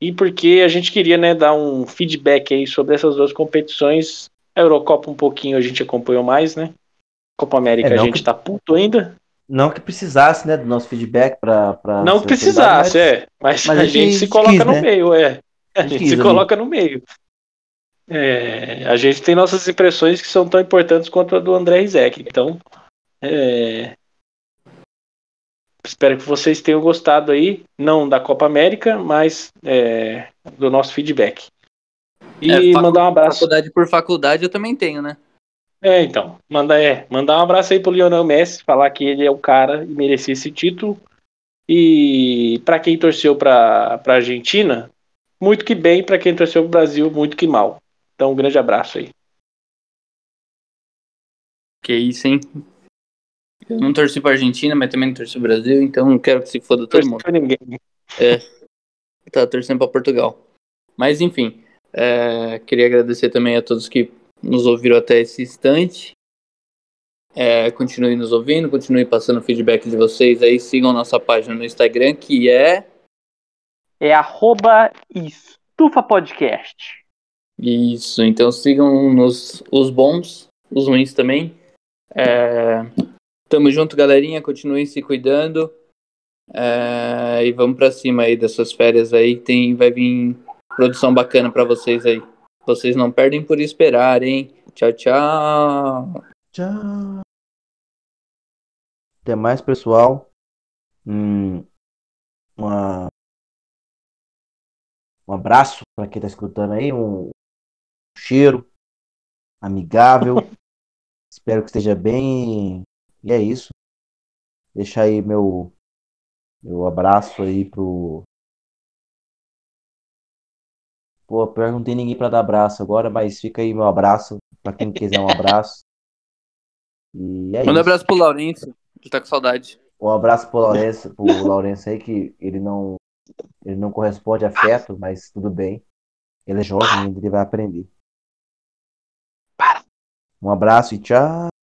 e porque a gente queria, né, dar um feedback aí sobre essas duas competições. A Eurocopa um pouquinho a gente acompanhou mais, né? Copa América É, a gente que- tá puto ainda. Não que precisasse, né, do nosso feedback pra. pra Não que precisasse, é. Mas, mas a gente se coloca quis, no né? meio, é. A A gente se ali. coloca no meio. É, a gente tem nossas impressões que são tão importantes quanto a do André Rizek. Então, é, espero que vocês tenham gostado aí, não da Copa América, mas é, do nosso feedback. E É, facu- mandar um abraço. Faculdade por faculdade eu também tenho, né? É, então, manda, é, mandar um abraço aí pro Lionel Messi, falar que ele é o cara e merecia esse título. E pra quem torceu pra, pra Argentina, muito que bem, pra quem torceu pro Brasil, muito que mal. Então, um grande abraço aí. Que isso, hein? Eu não torci pra Argentina, mas também não torci pro Brasil, então quero que se foda todo mundo. pra ninguém. tá torcendo pra Portugal. Mas enfim, é, queria agradecer também a todos que nos ouviram até esse instante. É, continue nos ouvindo, continue passando o feedback de vocês aí. Sigam nossa página no Instagram, que é. É arroba Estufa Podcast. Isso, então sigam nos, os bons, os ruins também. É, Tamo junto, galerinha. Continuem se cuidando. É, e vamos pra cima aí dessas férias aí. Tem, vai vir produção bacana pra vocês aí. Vocês não perdem por esperar, hein? Tchau, tchau. Tchau. Até mais, pessoal. Hum, uma... Um abraço para quem tá escutando aí. Um cheiro amigável. (laughs) Espero que esteja bem. E é isso. Deixa aí meu, meu abraço aí pro. Pô, pior que não tem ninguém para dar abraço agora, mas fica aí meu abraço para quem quiser um abraço. E é Manda um abraço pro Laurence. Ele tá com saudade. Um abraço pro Lourenço, pro Lourenço aí, que ele não, ele não corresponde a afeto, mas tudo bem. Ele é jovem ele vai aprender. Um abraço e tchau.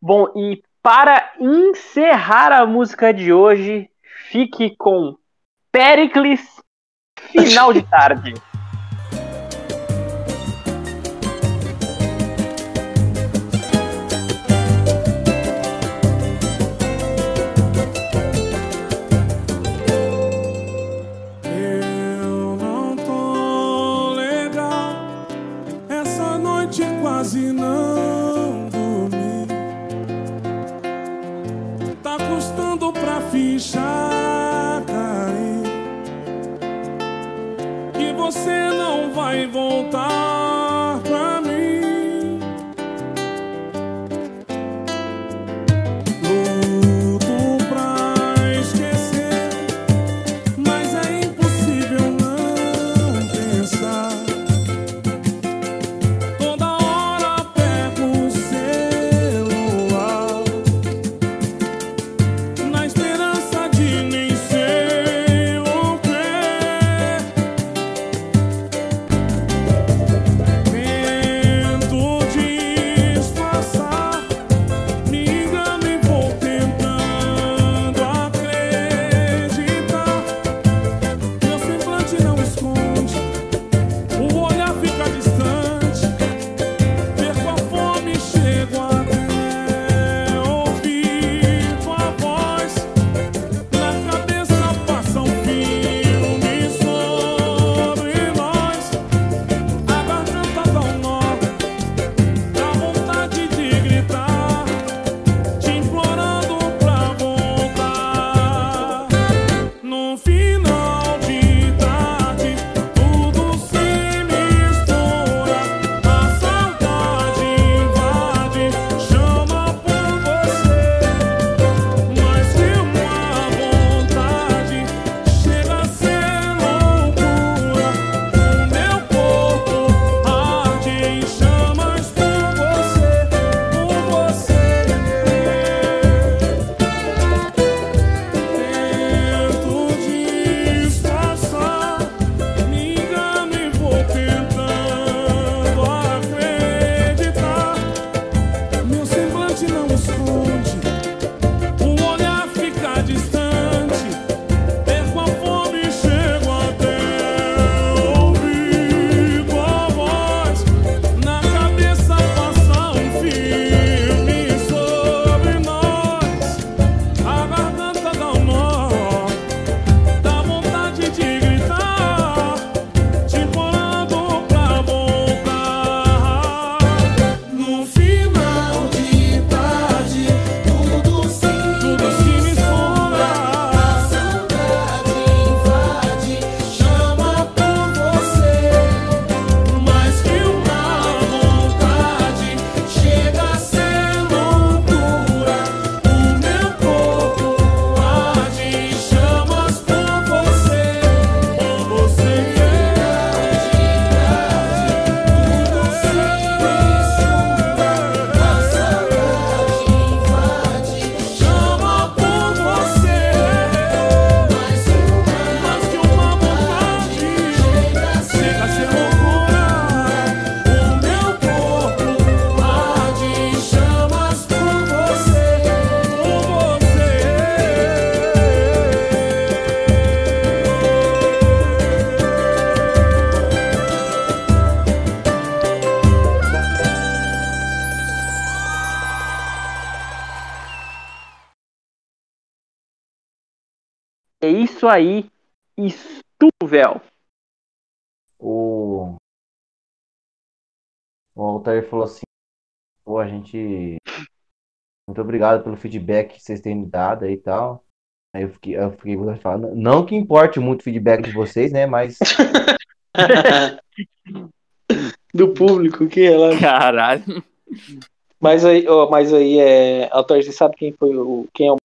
Bom, e para encerrar a música de hoje, fique com Pericles, Final de Tarde. (laughs) custando pra isso aí, Stuvel. O. O Altair falou assim: pô, a gente. Muito obrigado pelo feedback que vocês têm me dado aí e tal. Aí eu fiquei, eu fiquei falando, não que importe muito o feedback de vocês, né? Mas (laughs) Do público, que é lá. Caralho. Mas aí, ó, mas aí é. Autor, você sabe quem foi o. Quem é o